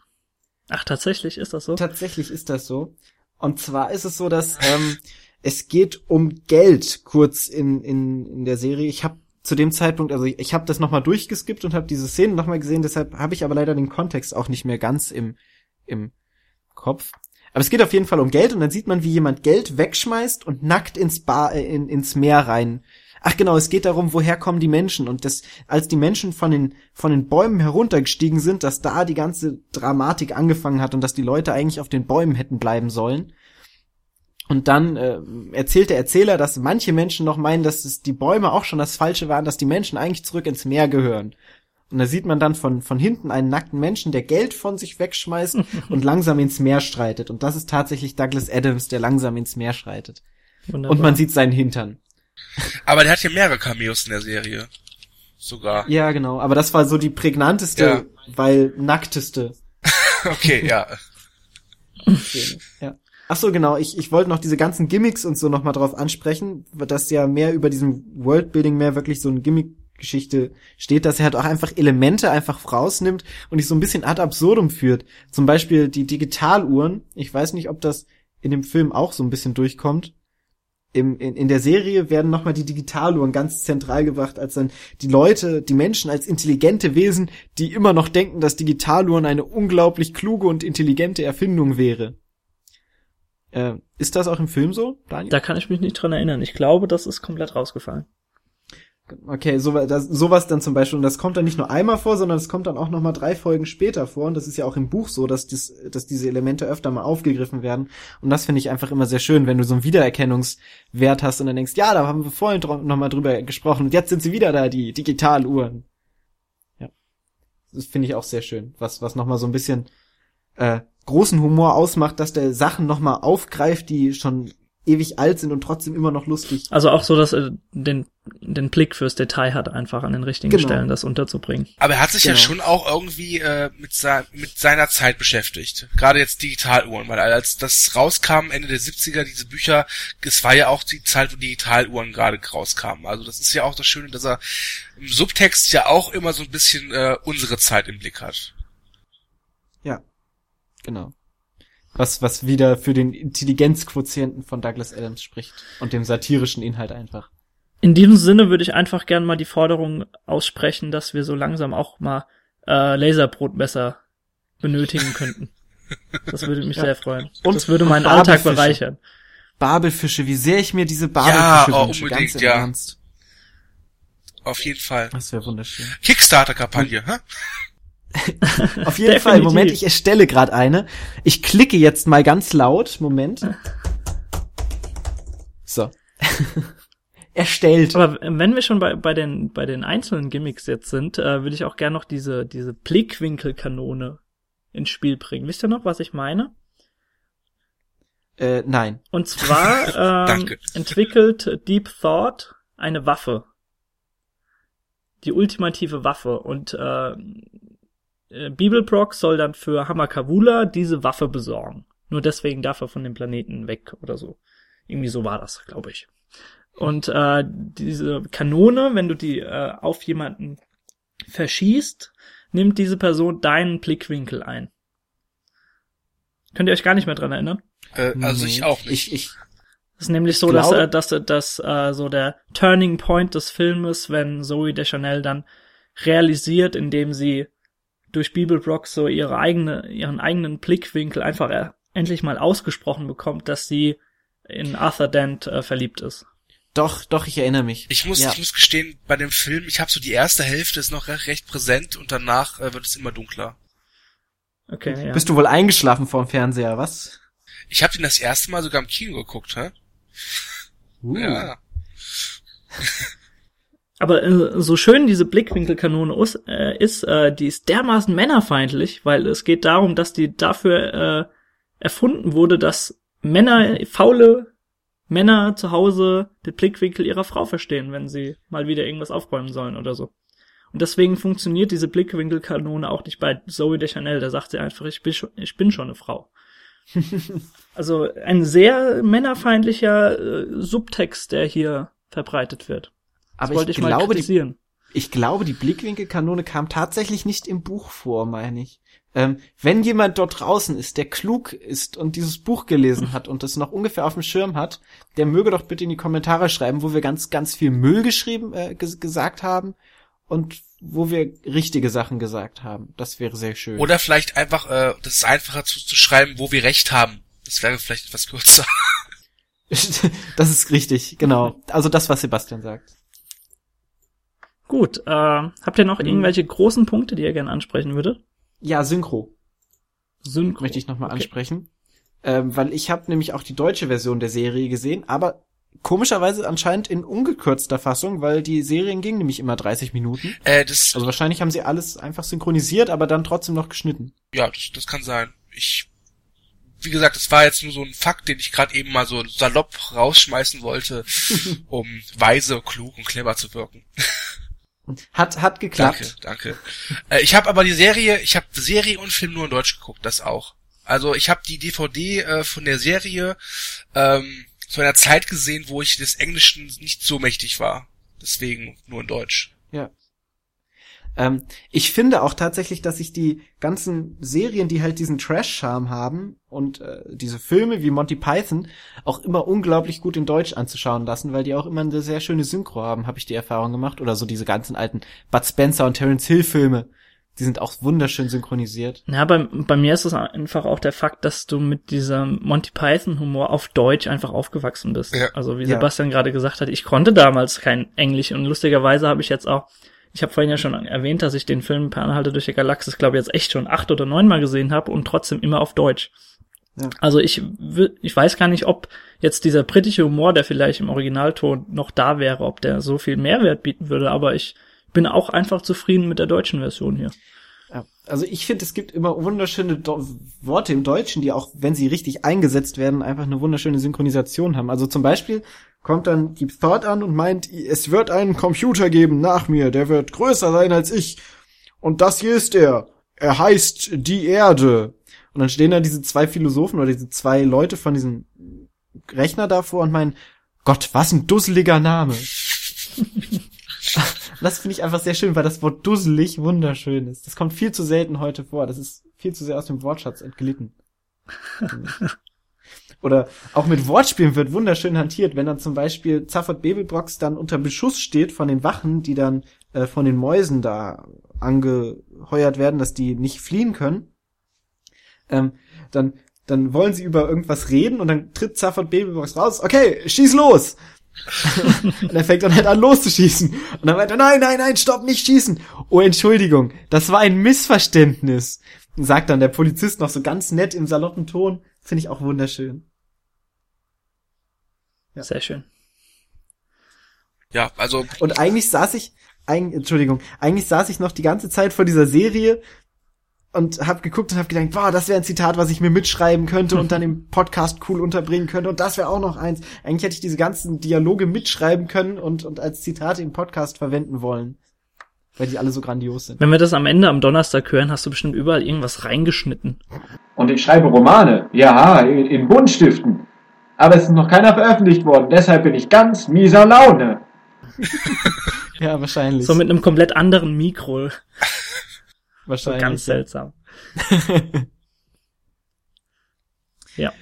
Ach, tatsächlich ist das so? Tatsächlich ist das so. Und zwar ist es so, dass ähm, es geht um Geld kurz in, in, in der Serie. Ich habe zu dem Zeitpunkt, also ich, ich habe das nochmal durchgeskippt und habe diese Szene nochmal gesehen, deshalb habe ich aber leider den Kontext auch nicht mehr ganz im, im Kopf. Aber es geht auf jeden Fall um Geld und dann sieht man, wie jemand Geld wegschmeißt und nackt ins Bar, äh, in, ins Meer rein. Ach genau, es geht darum, woher kommen die Menschen und das, als die Menschen von den, von den Bäumen heruntergestiegen sind, dass da die ganze Dramatik angefangen hat und dass die Leute eigentlich auf den Bäumen hätten bleiben sollen. Und dann äh, erzählt der Erzähler, dass manche Menschen noch meinen, dass es die Bäume auch schon das Falsche waren, dass die Menschen eigentlich zurück ins Meer gehören. Und da sieht man dann von, von hinten einen nackten Menschen, der Geld von sich wegschmeißt und langsam ins Meer streitet. Und das ist tatsächlich Douglas Adams, der langsam ins Meer schreitet. Wunderbar. Und man sieht seinen Hintern. Aber der hat ja mehrere Cameos in der Serie. Sogar. Ja, genau. Aber das war so die prägnanteste, Ja. weil nackteste Okay, ja. Szene. Ja. Ach so, genau. Ich, ich wollte noch diese ganzen Gimmicks und so noch mal drauf ansprechen, dass ja mehr über diesem Worldbuilding mehr wirklich so eine Gimmick-Geschichte steht, dass er halt auch einfach Elemente einfach rausnimmt und die so ein bisschen ad absurdum führt. Zum Beispiel die Digitaluhren. Ich weiß nicht, ob das in dem Film auch so ein bisschen durchkommt. Im, in, in der Serie werden nochmal die Digitaluhren ganz zentral gebracht, als dann die Leute, die Menschen als intelligente Wesen, die immer noch denken, dass Digitaluhren eine unglaublich kluge und intelligente Erfindung wäre. Äh, ist das auch im Film so, Daniel? Da kann ich mich nicht dran erinnern. Ich glaube, das ist komplett rausgefallen. Okay, so, das, sowas dann zum Beispiel, und das kommt dann nicht nur einmal vor, sondern es kommt dann auch noch mal drei Folgen später vor, und das ist ja auch im Buch so, dass, das, dass diese Elemente öfter mal aufgegriffen werden, und das finde ich einfach immer sehr schön, wenn du so einen Wiedererkennungswert hast und dann denkst, ja, da haben wir vorhin dr- noch mal drüber gesprochen, und jetzt sind sie wieder da, die Digitaluhren. Ja. Das finde ich auch sehr schön, was, was noch mal so ein bisschen äh, großen Humor ausmacht, dass der Sachen noch mal aufgreift, die schon ewig alt sind und trotzdem immer noch lustig. Also auch so, dass er den, den Blick fürs Detail hat, einfach an den richtigen Genau. Stellen das unterzubringen. Aber er hat sich ja Genau. schon auch irgendwie äh, mit, sein, mit seiner Zeit beschäftigt. Gerade jetzt Digitaluhren, weil als das rauskam, Ende der 70er, diese Bücher, es war ja auch die Zeit, wo Digitaluhren gerade rauskamen. Also das ist ja auch das Schöne, dass er im Subtext ja auch immer so ein bisschen äh, unsere Zeit im Blick hat. Ja, genau. Was, was wieder für den Intelligenzquotienten von Douglas Adams spricht und dem satirischen Inhalt einfach. In diesem Sinne würde ich einfach gern mal die Forderung aussprechen, dass wir so langsam auch mal äh, Laserbrotmesser benötigen könnten. Das würde mich Ja. sehr freuen. Und das würde meinen. Alltag bereichern. Babelfische, wie sehr ich mir diese Babelfische Ja, oh, wünsche, unbedingt, ganz im ja. Ernst. Auf jeden Fall. Das wäre wunderschön. Kickstarter-Kampagne, hä? Auf jeden Fall. Moment, ich erstelle gerade eine. Ich klicke jetzt mal ganz laut, Moment. So. Erstellt. Aber wenn wir schon bei, bei den bei den einzelnen Gimmicks jetzt sind, äh, will ich auch gern noch diese diese Blickwinkelkanone ins Spiel bringen. Wisst ihr noch, was ich meine? Äh, nein. Und zwar ähm, entwickelt Deep Thought eine Waffe. Die ultimative Waffe. Und äh, äh, Bibelbrock soll dann für Hamakavula diese Waffe besorgen. Nur deswegen darf er von dem Planeten weg oder so. Irgendwie so war das, glaube ich. Und äh, diese Kanone, wenn du die äh, auf jemanden verschießt, nimmt diese Person deinen Blickwinkel ein. Könnt ihr euch gar nicht mehr dran erinnern? Äh, also Nee. ich auch nicht. Ich, ich, Es ist nämlich so, dass, äh, dass, dass äh, so der Turning Point des Filmes, wenn Zoe Deschanel dann realisiert, indem sie durch Bibelbrock so ihre eigene, ihren eigenen Blickwinkel einfach äh, endlich mal ausgesprochen bekommt, dass sie in Arthur Dent äh, verliebt ist. doch, doch, ich erinnere mich. Ich muss, ja. ich muss gestehen, bei dem Film, ich habe so die erste Hälfte ist noch recht, recht präsent und danach äh, wird es immer dunkler. Okay, ja. Bist du wohl eingeschlafen vorm Fernseher, was? Ich habe den das erste Mal sogar im Kino geguckt, hä? Uh. Ja. Aber äh, so schön diese Blickwinkelkanone us, äh, ist, äh, die ist dermaßen männerfeindlich, weil es geht darum, dass die dafür äh, erfunden wurde, dass Männer, faule Männer zu Hause den Blickwinkel ihrer Frau verstehen, wenn sie mal wieder irgendwas aufräumen sollen oder so. Und deswegen funktioniert diese Blickwinkelkanone auch nicht bei Zoe Deschanel. Da sagt sie einfach, ich bin schon, ich bin schon eine Frau. also ein sehr männerfeindlicher äh, Subtext, der hier verbreitet wird. Das Aber wollte ich ich, mal glaube, die, kritisieren. ich glaube, die Blickwinkelkanone kam tatsächlich nicht im Buch vor, meine ich. Ähm, wenn jemand dort draußen ist, der klug ist und dieses Buch gelesen hat und das noch ungefähr auf dem Schirm hat, der möge doch bitte in die Kommentare schreiben, wo wir ganz, ganz viel Müll geschrieben, äh, ges gesagt haben und wo wir richtige Sachen gesagt haben. Das wäre sehr schön. Oder vielleicht einfach, äh, das ist einfacher zu, zu schreiben, wo wir recht haben. Das wäre vielleicht etwas kürzer. das ist richtig, genau. Also das, was Sebastian sagt. Gut, äh, habt ihr noch irgendwelche großen Punkte, die ihr gerne ansprechen würdet? Ja, Synchro. Synchro. möchte ich nochmal Okay. ansprechen. Ähm, weil ich habe nämlich auch die deutsche Version der Serie gesehen, aber komischerweise anscheinend in ungekürzter Fassung, weil die Serien gingen nämlich immer 30 Minuten. Äh, das, Also wahrscheinlich haben sie alles einfach synchronisiert, aber dann trotzdem noch geschnitten. ja, das, das kann sein. Ich, wie gesagt, das war jetzt nur so ein Fakt, den ich gerade eben mal so salopp rausschmeißen wollte, um weise, klug und clever zu wirken. Hat hat geklappt. Danke, danke. Äh, ich habe aber die Serie, ich habe Serie und Film nur in Deutsch geguckt, das auch. Also ich habe die DVD äh, von der Serie ähm, zu einer Zeit gesehen, wo ich des Englischen nicht so mächtig war. Deswegen nur in Deutsch. Ja. Ähm, ich finde auch tatsächlich, dass sich die ganzen Serien, die halt diesen Trash-Charme haben und äh, diese Filme wie Monty Python auch immer unglaublich gut in Deutsch anzuschauen lassen, weil die auch immer eine sehr schöne Synchro haben, habe ich die Erfahrung gemacht. Oder so diese ganzen alten Bud Spencer und Terence Hill Filme. Die sind auch wunderschön synchronisiert. Ja, bei, bei mir ist es einfach auch der Fakt, dass du mit diesem Monty Python Humor auf Deutsch einfach aufgewachsen bist. Ja. Also wie Ja. Sebastian gerade gesagt hat, ich konnte damals kein Englisch und lustigerweise habe ich jetzt auch, ich habe vorhin ja schon erwähnt, dass ich den Film Per Anhalter durch die Galaxis, glaube ich, jetzt echt schon acht oder neun Mal gesehen habe und trotzdem immer auf Deutsch. Ja. Also ich, ich weiß gar nicht, ob jetzt dieser britische Humor, der vielleicht im Originalton noch da wäre, ob der so viel Mehrwert bieten würde, aber ich bin auch einfach zufrieden mit der deutschen Version hier. Ja. Also ich finde, es gibt immer wunderschöne Do Worte im Deutschen, die auch, wenn sie richtig eingesetzt werden, einfach eine wunderschöne Synchronisation haben. Also zum Beispiel kommt dann die Thought an und meint, es wird einen Computer geben nach mir, der wird größer sein als ich. Und das hier ist er. Er heißt die Erde. Und dann stehen da diese zwei Philosophen oder diese zwei Leute von diesem Rechner davor und meinen, Gott, was ein dusseliger Name. Das finde ich einfach sehr schön, weil das Wort dusselig wunderschön ist. Das kommt viel zu selten heute vor. Das ist viel zu sehr aus dem Wortschatz entglitten. Oder auch mit Wortspielen wird wunderschön hantiert, wenn dann zum Beispiel Zaffert Babelbrox dann unter Beschuss steht von den Wachen, die dann äh, von den Mäusen da angeheuert werden, dass die nicht fliehen können. Ähm, dann, dann wollen sie über irgendwas reden und dann tritt Zaffert Babelbrox raus. Okay, schieß los! Und er fängt dann halt an loszuschießen. Und dann meint er, nein, nein, nein, stopp, nicht schießen. Oh, Entschuldigung, das war ein Missverständnis. Sagt dann der Polizist noch so ganz nett im saloppen Ton. Finde ich auch wunderschön. Ja. Sehr schön. Ja, also Und eigentlich saß ich, eig, Entschuldigung, eigentlich saß ich noch die ganze Zeit vor dieser Serie und hab geguckt und hab gedacht, boah, das wäre ein Zitat, was ich mir mitschreiben könnte und dann im Podcast cool unterbringen könnte und das wäre auch noch eins. Eigentlich hätte ich diese ganzen Dialoge mitschreiben können und, und als Zitate im Podcast verwenden wollen. Weil die alle so grandios sind. Wenn wir das am Ende am Donnerstag hören, hast du bestimmt überall irgendwas reingeschnitten. Und ich schreibe Romane. Ja, in, in Buntstiften. Aber es ist noch keiner veröffentlicht worden. Deshalb bin ich ganz mieser Laune. Ja, wahrscheinlich. So mit einem komplett anderen Mikro. So wahrscheinlich. ganz seltsam. Ja.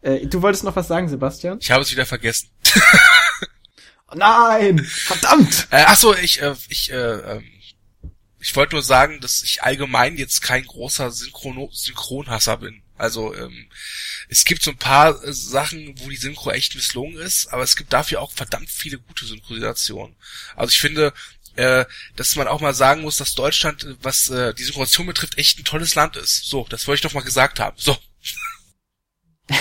Äh, du wolltest noch was sagen, Sebastian? Ich habe es wieder vergessen. Nein! Verdammt! Äh, ach so, ich, äh, ich, äh, ähm, ich wollte nur sagen, dass ich allgemein jetzt kein großer Synchrono Synchronhasser bin. Also ähm, es gibt so ein paar äh, Sachen, wo die Synchro echt misslungen ist, aber es gibt dafür auch verdammt viele gute Synchronisationen. Also ich finde, äh, dass man auch mal sagen muss, dass Deutschland, was äh, die Synchronisation betrifft, echt ein tolles Land ist. So, das wollte ich doch mal gesagt haben. So.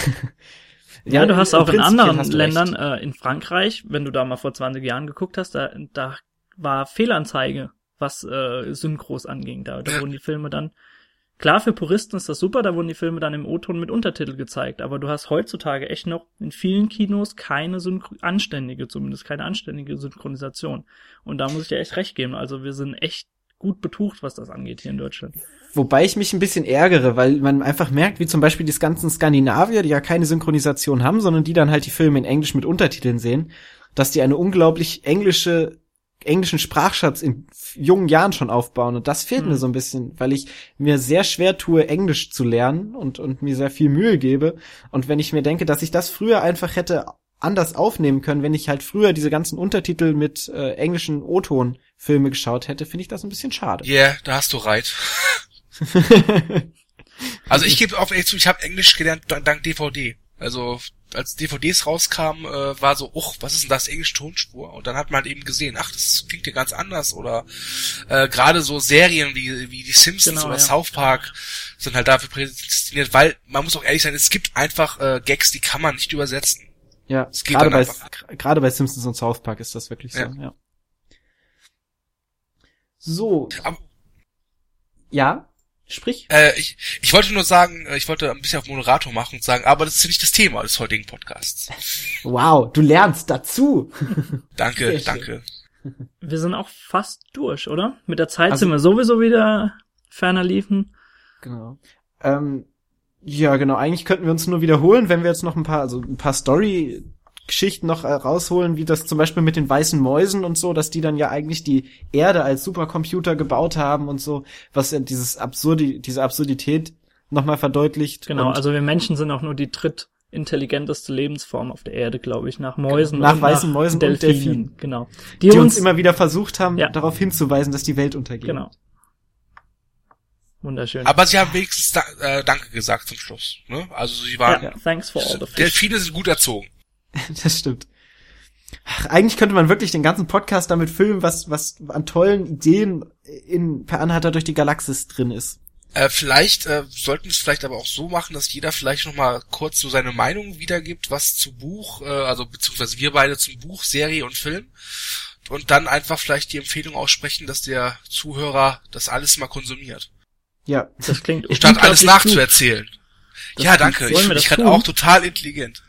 Ja, du hast auch in anderen Ländern, äh, in Frankreich, wenn du da mal vor 20 Jahren geguckt hast, da, da war Fehlanzeige, was äh, Synchros anging. Da, da Ja. wurden die Filme dann, klar, für Puristen ist das super, da wurden die Filme dann im O-Ton mit Untertitel gezeigt, aber du hast heutzutage echt noch in vielen Kinos keine Synchro anständige, zumindest keine anständige Synchronisation. Und da muss ich dir echt recht geben. Also wir sind echt gut betucht, was das angeht hier in Deutschland. Wobei ich mich ein bisschen ärgere, weil man einfach merkt, wie zum Beispiel die ganzen Skandinavier, die ja keine Synchronisation haben, sondern die dann halt die Filme in Englisch mit Untertiteln sehen, dass die eine unglaublich englische, englischen Sprachschatz in jungen Jahren schon aufbauen. Und das fehlt Hm. mir so ein bisschen, weil ich mir sehr schwer tue, Englisch zu lernen und, und mir sehr viel Mühe gebe. Und wenn ich mir denke, dass ich das früher einfach hätte anders aufnehmen können, wenn ich halt früher diese ganzen Untertitel mit äh, englischen O-Ton-Filme geschaut hätte, finde ich das ein bisschen schade. Yeah, da hast du right. Also ich gebe auch ehrlich zu, ich habe Englisch gelernt dank DVD. Also als DVDs rauskamen, äh, war so, uch, was ist denn das, englische Tonspur? Und dann hat man halt eben gesehen, ach, das klingt ja ganz anders. Oder äh, gerade so Serien wie, wie die Simpsons Genau, oder ja. South Park sind halt dafür prädestiniert, weil man muss auch ehrlich sein, es gibt einfach äh, Gags, die kann man nicht übersetzen. Ja, Es gerade bei, gerade bei Simpsons und South Park ist das wirklich so, Ja. ja. So, Aber, ja, sprich. äh, ich, ich wollte nur sagen, äh, ich wollte ein bisschen auf Moderator machen und sagen, aber das ist ja nicht das Thema des heutigen Podcasts. Wow, du lernst dazu. Danke, danke. Wir sind auch fast durch, oder? Mit der Zeit Also- sind wir sowieso wieder ferner liefen. Genau. Ähm, ja, genau. Eigentlich könnten wir uns nur wiederholen, wenn wir jetzt noch ein paar, also ein paar Story-Geschichten noch äh, rausholen, wie das zum Beispiel mit den weißen Mäusen und so, dass die dann ja eigentlich die Erde als Supercomputer gebaut haben und so, was ja dieses Absurdi, diese Absurdität nochmal verdeutlicht. Genau, also wir Menschen sind auch nur die drittintelligenteste Lebensform auf der Erde, glaube ich, nach Mäusen Nach und weißen nach Mäusen und Delfinen. Delfinen. Genau. die uns immer wieder versucht haben, Ja. darauf hinzuweisen, dass die Welt untergeht. Genau. Wunderschön. Aber sie haben wenigstens da, äh, Danke gesagt zum Schluss. Ne? Also sie waren. ja, thanks for all the fish. Delfine sind gut erzogen. Das stimmt. Ach, eigentlich könnte man wirklich den ganzen Podcast damit füllen, was, was an tollen Ideen in Per Anhalter durch die Galaxis drin ist. Äh, vielleicht äh, sollten wir es vielleicht aber auch so machen, dass jeder vielleicht noch mal kurz so seine Meinung wiedergibt, was zu Buch, äh, also beziehungsweise wir beide zum Buch, Serie und Film. Und dann einfach vielleicht die Empfehlung aussprechen, dass der Zuhörer das alles mal konsumiert. Ja, Das klingt Statt alles nachzuerzählen. Das ja, danke. Ich das mich gerade auch total intelligent.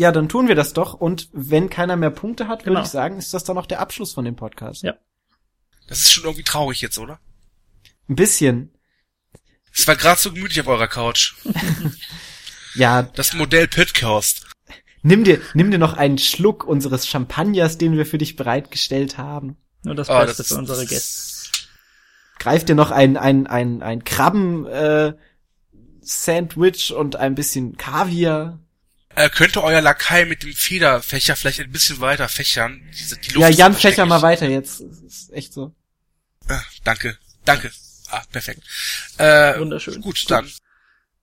Ja, dann tun wir das doch. Und wenn keiner mehr Punkte hat, würde Genau. ich sagen, ist das dann auch der Abschluss von dem Podcast. Ja. Das ist schon irgendwie traurig jetzt, oder? Ein bisschen. Es war gerade so gemütlich auf eurer Couch. Ja, Das Modell Pitcast. nimm dir, nimm dir noch einen Schluck unseres Champagners, den wir für dich bereitgestellt haben. Nur das Oh, Beste das- für unsere Gäste. Greif dir noch ein, ein, ein, ein Krabben, äh, Sandwich und ein bisschen Kaviar. Äh, könnte euer Lakai mit dem Federfächer vielleicht ein bisschen weiter fächern? Diese, die Luft Ja, Jan, fächer mal weiter jetzt. Das ist echt so. Ah, danke, danke. Ah, perfekt. Äh, Wunderschön. Gut, dann.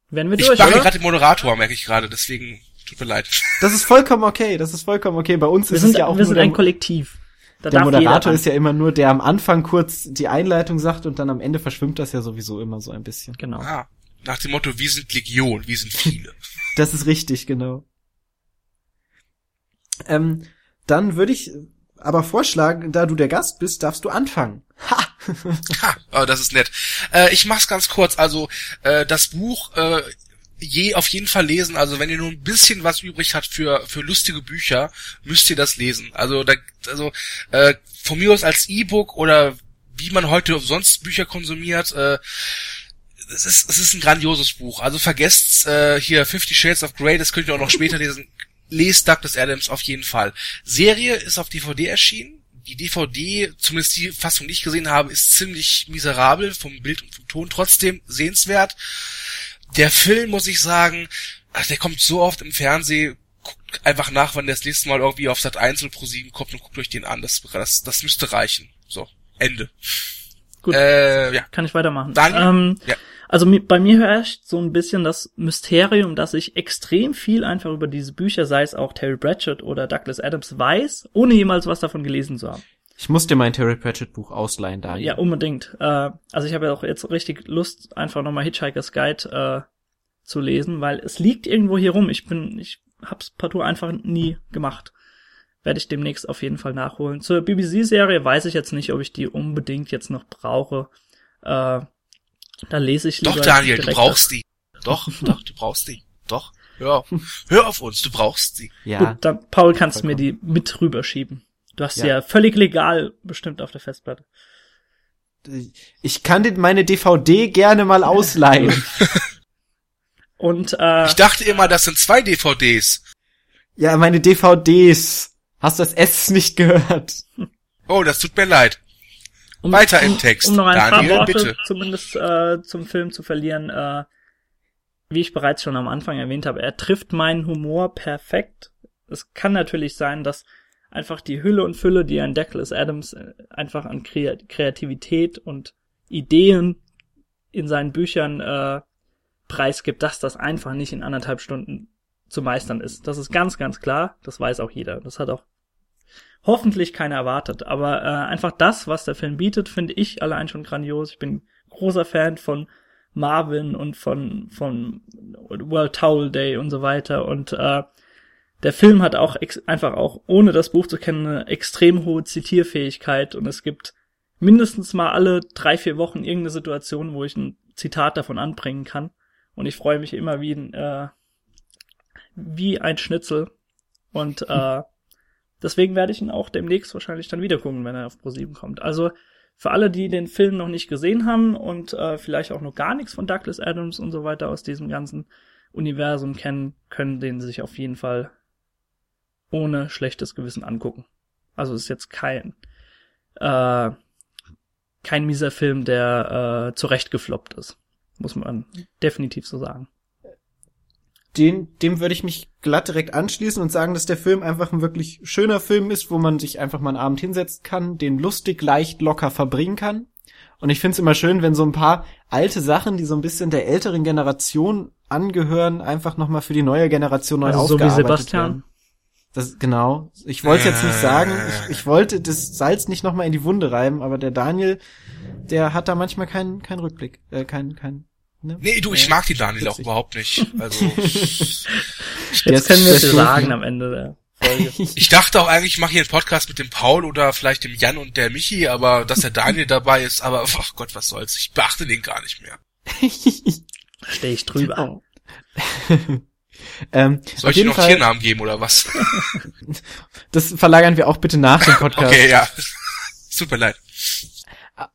Werden wir Ich durch, mache hier oder? gerade den Moderator, merke ich gerade, deswegen tut mir leid. Das ist vollkommen okay. Das ist vollkommen okay. Bei uns Wir ist sind, es ja auch wir nur sind der, ein Kollektiv. Da der Moderator ist ja immer nur der am Anfang kurz die Einleitung sagt und dann am Ende verschwimmt das ja sowieso immer so ein bisschen. Genau. Ah, nach dem Motto, wir sind Legion, wir sind viele. Das ist richtig, genau. Ähm, dann würde ich aber vorschlagen, da du der Gast bist, darfst du anfangen. Ha! ha, oh, das ist nett. Äh, ich mach's ganz kurz. Also, äh, das Buch äh, je auf jeden Fall lesen. Also, wenn ihr nur ein bisschen was übrig habt für, für lustige Bücher, müsst ihr das lesen. Also, da, also äh, von mir aus als E-Book oder wie man heute sonst Bücher konsumiert, äh, es ist, es ist ein grandioses Buch. Also vergesst äh, hier Fifty Shades of Grey, das könnt ihr auch noch später lesen. Lest Douglas Adams auf jeden Fall. Serie ist auf DVD erschienen. Die DVD, zumindest die Fassung, die ich gesehen habe, ist ziemlich miserabel vom Bild und vom Ton, trotzdem sehenswert. der Film, muss ich sagen, ach, der kommt so oft im Fernsehen, guckt einfach nach, wann der das nächste Mal irgendwie auf Sat 1 oder Pro 7 kommt und guckt euch den an. Das, das, das müsste reichen. So, Ende. Gut. Äh, ja. Kann ich weitermachen? Daniel? Ähm, Ja. Also bei mir herrscht so ein bisschen das Mysterium, dass ich extrem viel einfach über diese Bücher, sei es auch Terry Pratchett oder Douglas Adams, weiß, ohne jemals was davon gelesen zu haben. Ich muss dir mein Terry Pratchett Buch ausleihen, Daniel. Ja, unbedingt. Äh, also ich habe ja auch jetzt richtig Lust, einfach nochmal Hitchhiker's Guide äh, zu lesen, weil es liegt irgendwo hier rum. Ich bin, ich hab's partout einfach nie gemacht. Werde ich demnächst auf jeden Fall nachholen. Zur BBC-Serie weiß ich jetzt nicht, ob ich die unbedingt jetzt noch brauche. Äh, da lese ich lieber Doch, Daniel, du brauchst die. Doch, doch, du brauchst die. Doch. Hör auf. Hör auf uns, du brauchst sie. ja. Gut, dann, Paul, kannst du mir die mit rüberschieben. Du hast sie Ja. ja völlig legal bestimmt auf der Festplatte. Ich kann dir meine DVD gerne mal ausleihen. Und äh, Ich dachte immer, das sind zwei DVDs. ja, meine DVDs. Hast du das S nicht gehört? Oh, das tut mir leid. Um, weiter im um, Text. Um noch ein Daniel, paar Worte bitte. zumindest äh, zum Film zu verlieren. Äh, wie ich bereits schon am Anfang erwähnt habe, er trifft meinen Humor perfekt. Es kann natürlich sein, dass einfach die Hülle und Fülle, die ein Douglas Adams äh, einfach an Kre Kreativität und Ideen in seinen Büchern äh, preisgibt, dass das einfach nicht in anderthalb Stunden zu meistern ist. Das ist ganz, ganz klar. Das weiß auch jeder. Das hat auch hoffentlich keiner erwartet. Aber äh, einfach das, was der Film bietet, finde ich allein schon grandios. Ich bin großer Fan von Marvin und von von World Towel Day und so weiter. Und äh, der Film hat auch einfach auch, ohne das Buch zu kennen, eine extrem hohe Zitierfähigkeit. Und es gibt mindestens mal alle drei, vier Wochen irgendeine Situation, wo ich ein Zitat davon anbringen kann. Und ich freue mich immer wie ein, äh, wie ein Schnitzel. Und äh, deswegen werde ich ihn auch demnächst wahrscheinlich dann wieder gucken, wenn er auf Pro7 kommt. Also für alle, die den Film noch nicht gesehen haben und äh, vielleicht auch noch gar nichts von Douglas Adams und so weiter aus diesem ganzen Universum kennen, können den sich auf jeden Fall ohne schlechtes Gewissen angucken. Also es ist jetzt kein äh, kein mieser Film, der äh, zurechtgefloppt ist. Muss man definitiv so sagen. Den, dem würde ich mich glatt direkt anschließen und sagen, dass der Film einfach ein wirklich schöner Film ist, wo man sich einfach mal einen Abend hinsetzen kann, den lustig, leicht, locker verbringen kann. Und ich finde es immer schön, wenn so ein paar alte Sachen, die so ein bisschen der älteren Generation angehören, einfach nochmal für die neue Generation neu Also so wie aufgearbeitet Sebastian? werden. Das, genau. Ich wollte jetzt nicht sagen, ich, ich wollte das Salz nicht nochmal in die Wunde reiben, aber der Daniel, der hat da manchmal keinen keinen Rückblick, äh, keinen, keinen, ne? Nee, du, ich mag die Daniel auch überhaupt nicht. Also, Jetzt können wir ist sagen am Ende der Folge. ich dachte auch eigentlich, ich mache hier einen Podcast mit dem Paul oder vielleicht dem Jan und der Michi, aber dass der Daniel dabei ist, aber ach Gott, was soll's. Ich beachte den gar nicht mehr. Da stehe ich drüber. Oh. ähm, Soll ich dir noch Fall, Tiernamen geben oder was? das verlagern wir auch bitte nach dem Podcast. Okay, ja. Tut mir leid.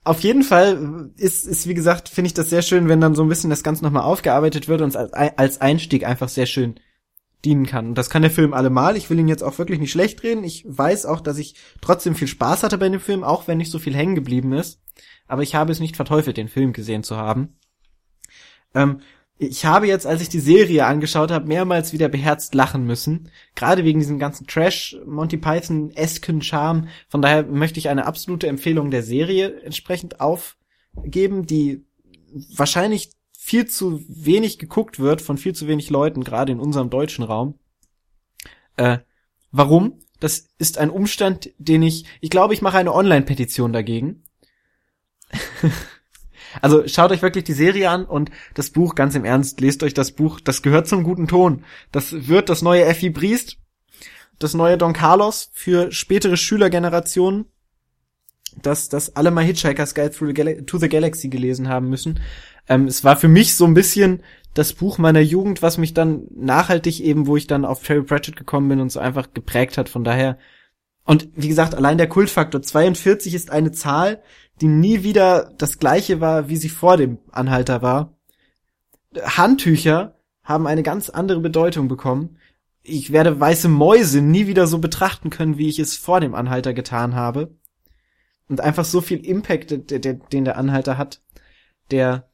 Auf jeden Fall ist, ist wie gesagt, finde ich das sehr schön, wenn dann so ein bisschen das Ganze nochmal aufgearbeitet wird und als, als Einstieg einfach sehr schön dienen kann. Und das kann der Film allemal. Ich will ihn jetzt auch wirklich nicht schlecht reden. Ich weiß auch, dass ich trotzdem viel Spaß hatte bei dem Film, auch wenn nicht so viel hängen geblieben ist. Aber ich habe es nicht verteufelt, den Film gesehen zu haben. Ähm, ich habe jetzt, als ich die Serie angeschaut habe, mehrmals wieder beherzt lachen müssen. Gerade wegen diesem ganzen Trash, Monty Python-esken Charme. Von daher möchte ich eine absolute Empfehlung der Serie entsprechend aufgeben, die wahrscheinlich viel zu wenig geguckt wird von viel zu wenig Leuten, gerade in unserem deutschen Raum. Äh, warum? Das ist ein Umstand, den ich, ich glaube, ich mache eine Online-Petition dagegen. Also schaut euch wirklich die Serie an und das Buch ganz im Ernst, lest euch das Buch, das gehört zum guten Ton. Das wird das neue Effi Briest, das neue Don Carlos für spätere Schülergenerationen, dass das alle mal Hitchhiker's Guide the to the Galaxy gelesen haben müssen. Ähm, es war für mich so ein bisschen das Buch meiner Jugend, was mich dann nachhaltig eben, wo ich dann auf Terry Pratchett gekommen bin und so einfach geprägt hat. Von daher und wie gesagt, allein der Kultfaktor 42 ist eine Zahl, die nie wieder das gleiche war, wie sie vor dem Anhalter war. Handtücher haben eine ganz andere Bedeutung bekommen. Ich werde weiße Mäuse nie wieder so betrachten können, wie ich es vor dem Anhalter getan habe. Und einfach so viel Impact, den der Anhalter hat, der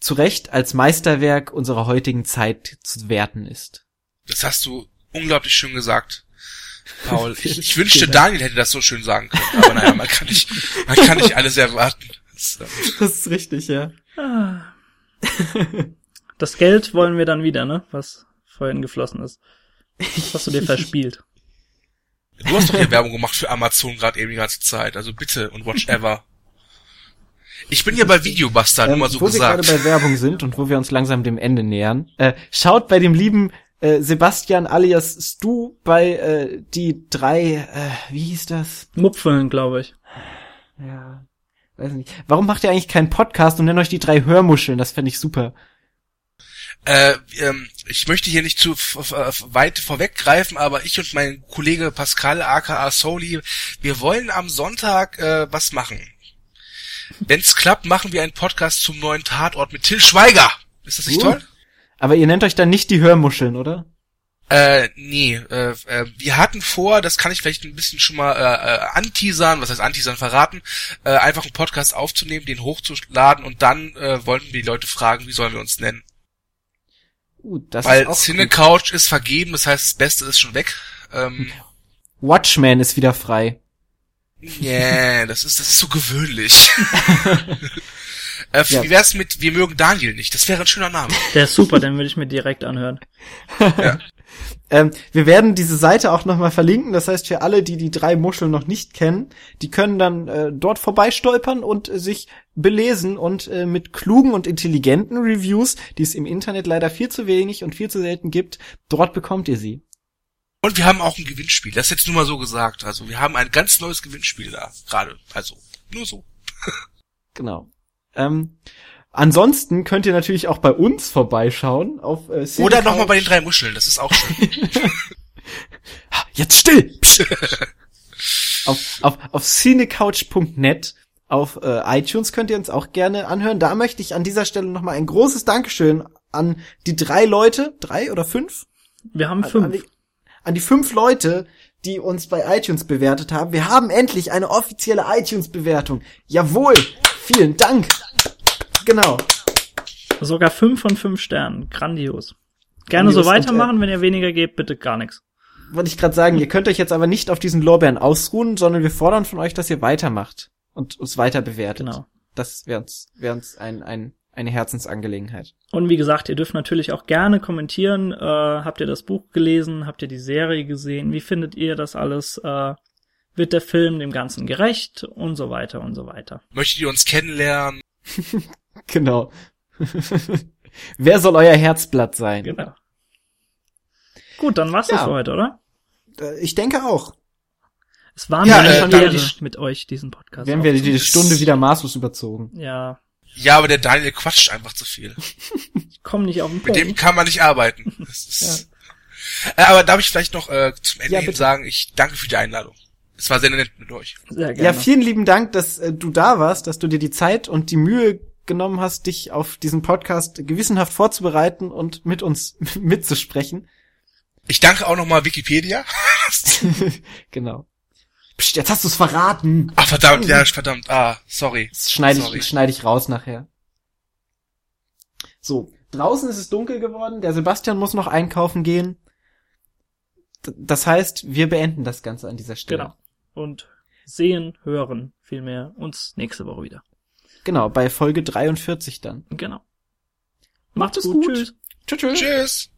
zu Recht als Meisterwerk unserer heutigen Zeit zu werten ist. Das hast du unglaublich schön gesagt. Paul, ich, ich wünschte, Daniel hätte das so schön sagen können. Aber naja, man kann nicht, man kann nicht alles erwarten. Das, das ist richtig, ja. Das Geld wollen wir dann wieder, ne? Was vorhin geflossen ist. Das hast du dir verspielt. Du hast doch hier Werbung gemacht für Amazon gerade eben die ganze Zeit. Also bitte und watch ever. Ich bin ja bei Videobuster, ähm, nur mal so wo gesagt. Wo wir gerade bei Werbung sind und wo wir uns langsam dem Ende nähern, äh, schaut bei dem lieben äh, Sebastian alias Stu bei äh, die drei, äh, wie hieß das? Mupfeln, glaube ich. Ja, weiß nicht. Warum macht ihr eigentlich keinen Podcast und nennt euch die drei Hörmuscheln? Das fände ich super. Äh, ähm, ich möchte hier nicht zu weit vorweggreifen, aber ich und mein Kollege Pascal aka Soli, wir wollen am Sonntag äh, was machen. Wenn's klappt, machen wir einen Podcast zum neuen Tatort mit Till Schweiger. Ist das nicht uh. toll? Aber ihr nennt euch dann nicht die Hörmuscheln, oder? Äh, nee, äh, äh, wir hatten vor, das kann ich vielleicht ein bisschen schon mal äh, äh, anteasern, was heißt anteasern, verraten, äh, einfach einen Podcast aufzunehmen, den hochzuladen und dann äh, wollten wir die Leute fragen, wie sollen wir uns nennen. Uh, das Weil ist auch Cinecouch ist vergeben, das heißt, das Beste ist schon weg. Ähm, Watchman ist wieder frei. Yeah, das ist, das ist so gewöhnlich. äh, ja. Wie wär's mit Wir mögen Daniel nicht? Das wäre ein schöner Name. Der ist super, den würde ich mir direkt anhören. ja. Ähm, wir werden diese Seite auch nochmal verlinken. Das heißt, für alle, die die drei Muscheln noch nicht kennen, die können dann äh, dort vorbeistolpern und äh, sich belesen und äh, mit klugen und intelligenten Reviews, die es im Internet leider viel zu wenig und viel zu selten gibt, dort bekommt ihr sie. Und wir haben auch ein Gewinnspiel. Das ist jetzt nur mal so gesagt. Also wir haben ein ganz neues Gewinnspiel da gerade. Also nur so. genau. Ähm, Ansonsten könnt ihr natürlich auch bei uns vorbeischauen auf äh, Oder nochmal bei den drei Muscheln, das ist auch schön. Jetzt still! auf auf, auf cinecouch.net auf äh, iTunes könnt ihr uns auch gerne anhören. Da möchte ich an dieser Stelle nochmal ein großes Dankeschön an die drei Leute, drei oder fünf? Wir haben fünf. An die, an die fünf Leute, die uns bei iTunes bewertet haben. Wir haben endlich eine offizielle iTunes-Bewertung. Jawohl! Vielen Dank! Genau. Sogar fünf von fünf Sternen. Grandios. Gerne Grandios so weitermachen, und, äh, wenn ihr weniger gebt, bitte gar nichts. Wollte ich gerade sagen, ihr könnt euch jetzt aber nicht auf diesen Lorbeeren ausruhen, sondern wir fordern von euch, dass ihr weitermacht und uns weiter bewertet. Genau. Das wäre uns, wär uns ein, ein, eine Herzensangelegenheit. Und wie gesagt, ihr dürft natürlich auch gerne kommentieren. Äh, habt ihr das Buch gelesen? Habt ihr die Serie gesehen? Wie findet ihr das alles? Äh, wird der Film dem Ganzen gerecht? Und so weiter und so weiter. Möchtet ihr uns kennenlernen? genau. Wer soll euer Herzblatt sein? Genau. Gut, dann war's ja. das für heute, oder? Äh, ich denke auch. Es war ja, mir äh, schon Ehre, mit euch diesen Podcast. Wir haben wir die Stunde wieder maßlos überzogen. Ja. Ja, aber der Daniel quatscht einfach zu viel. ich komme nicht auf den Punkt. Mit dem kann man nicht arbeiten. Ist, ja. äh, aber darf ich vielleicht noch äh, zum Ende ja, sagen, ich danke für die Einladung. Es war sehr nett mit euch. Sehr gerne. Ja, vielen lieben Dank, dass äh, du da warst, dass du dir die Zeit und die Mühe genommen hast, dich auf diesen Podcast gewissenhaft vorzubereiten und mit uns mitzusprechen. Ich danke auch nochmal Wikipedia. genau. Psst, jetzt hast du es verraten. Ach verdammt, ja, verdammt. Ah, sorry. Das schneide ich, schneide ich raus nachher. So, draußen ist es dunkel geworden. Der Sebastian muss noch einkaufen gehen. Das heißt, wir beenden das Ganze an dieser Stelle. Genau. Und sehen, hören vielmehr uns nächste Woche wieder. Genau, bei Folge 43 dann. Genau. Macht es gut. gut. Tschüss. Tschüss. Tschüss.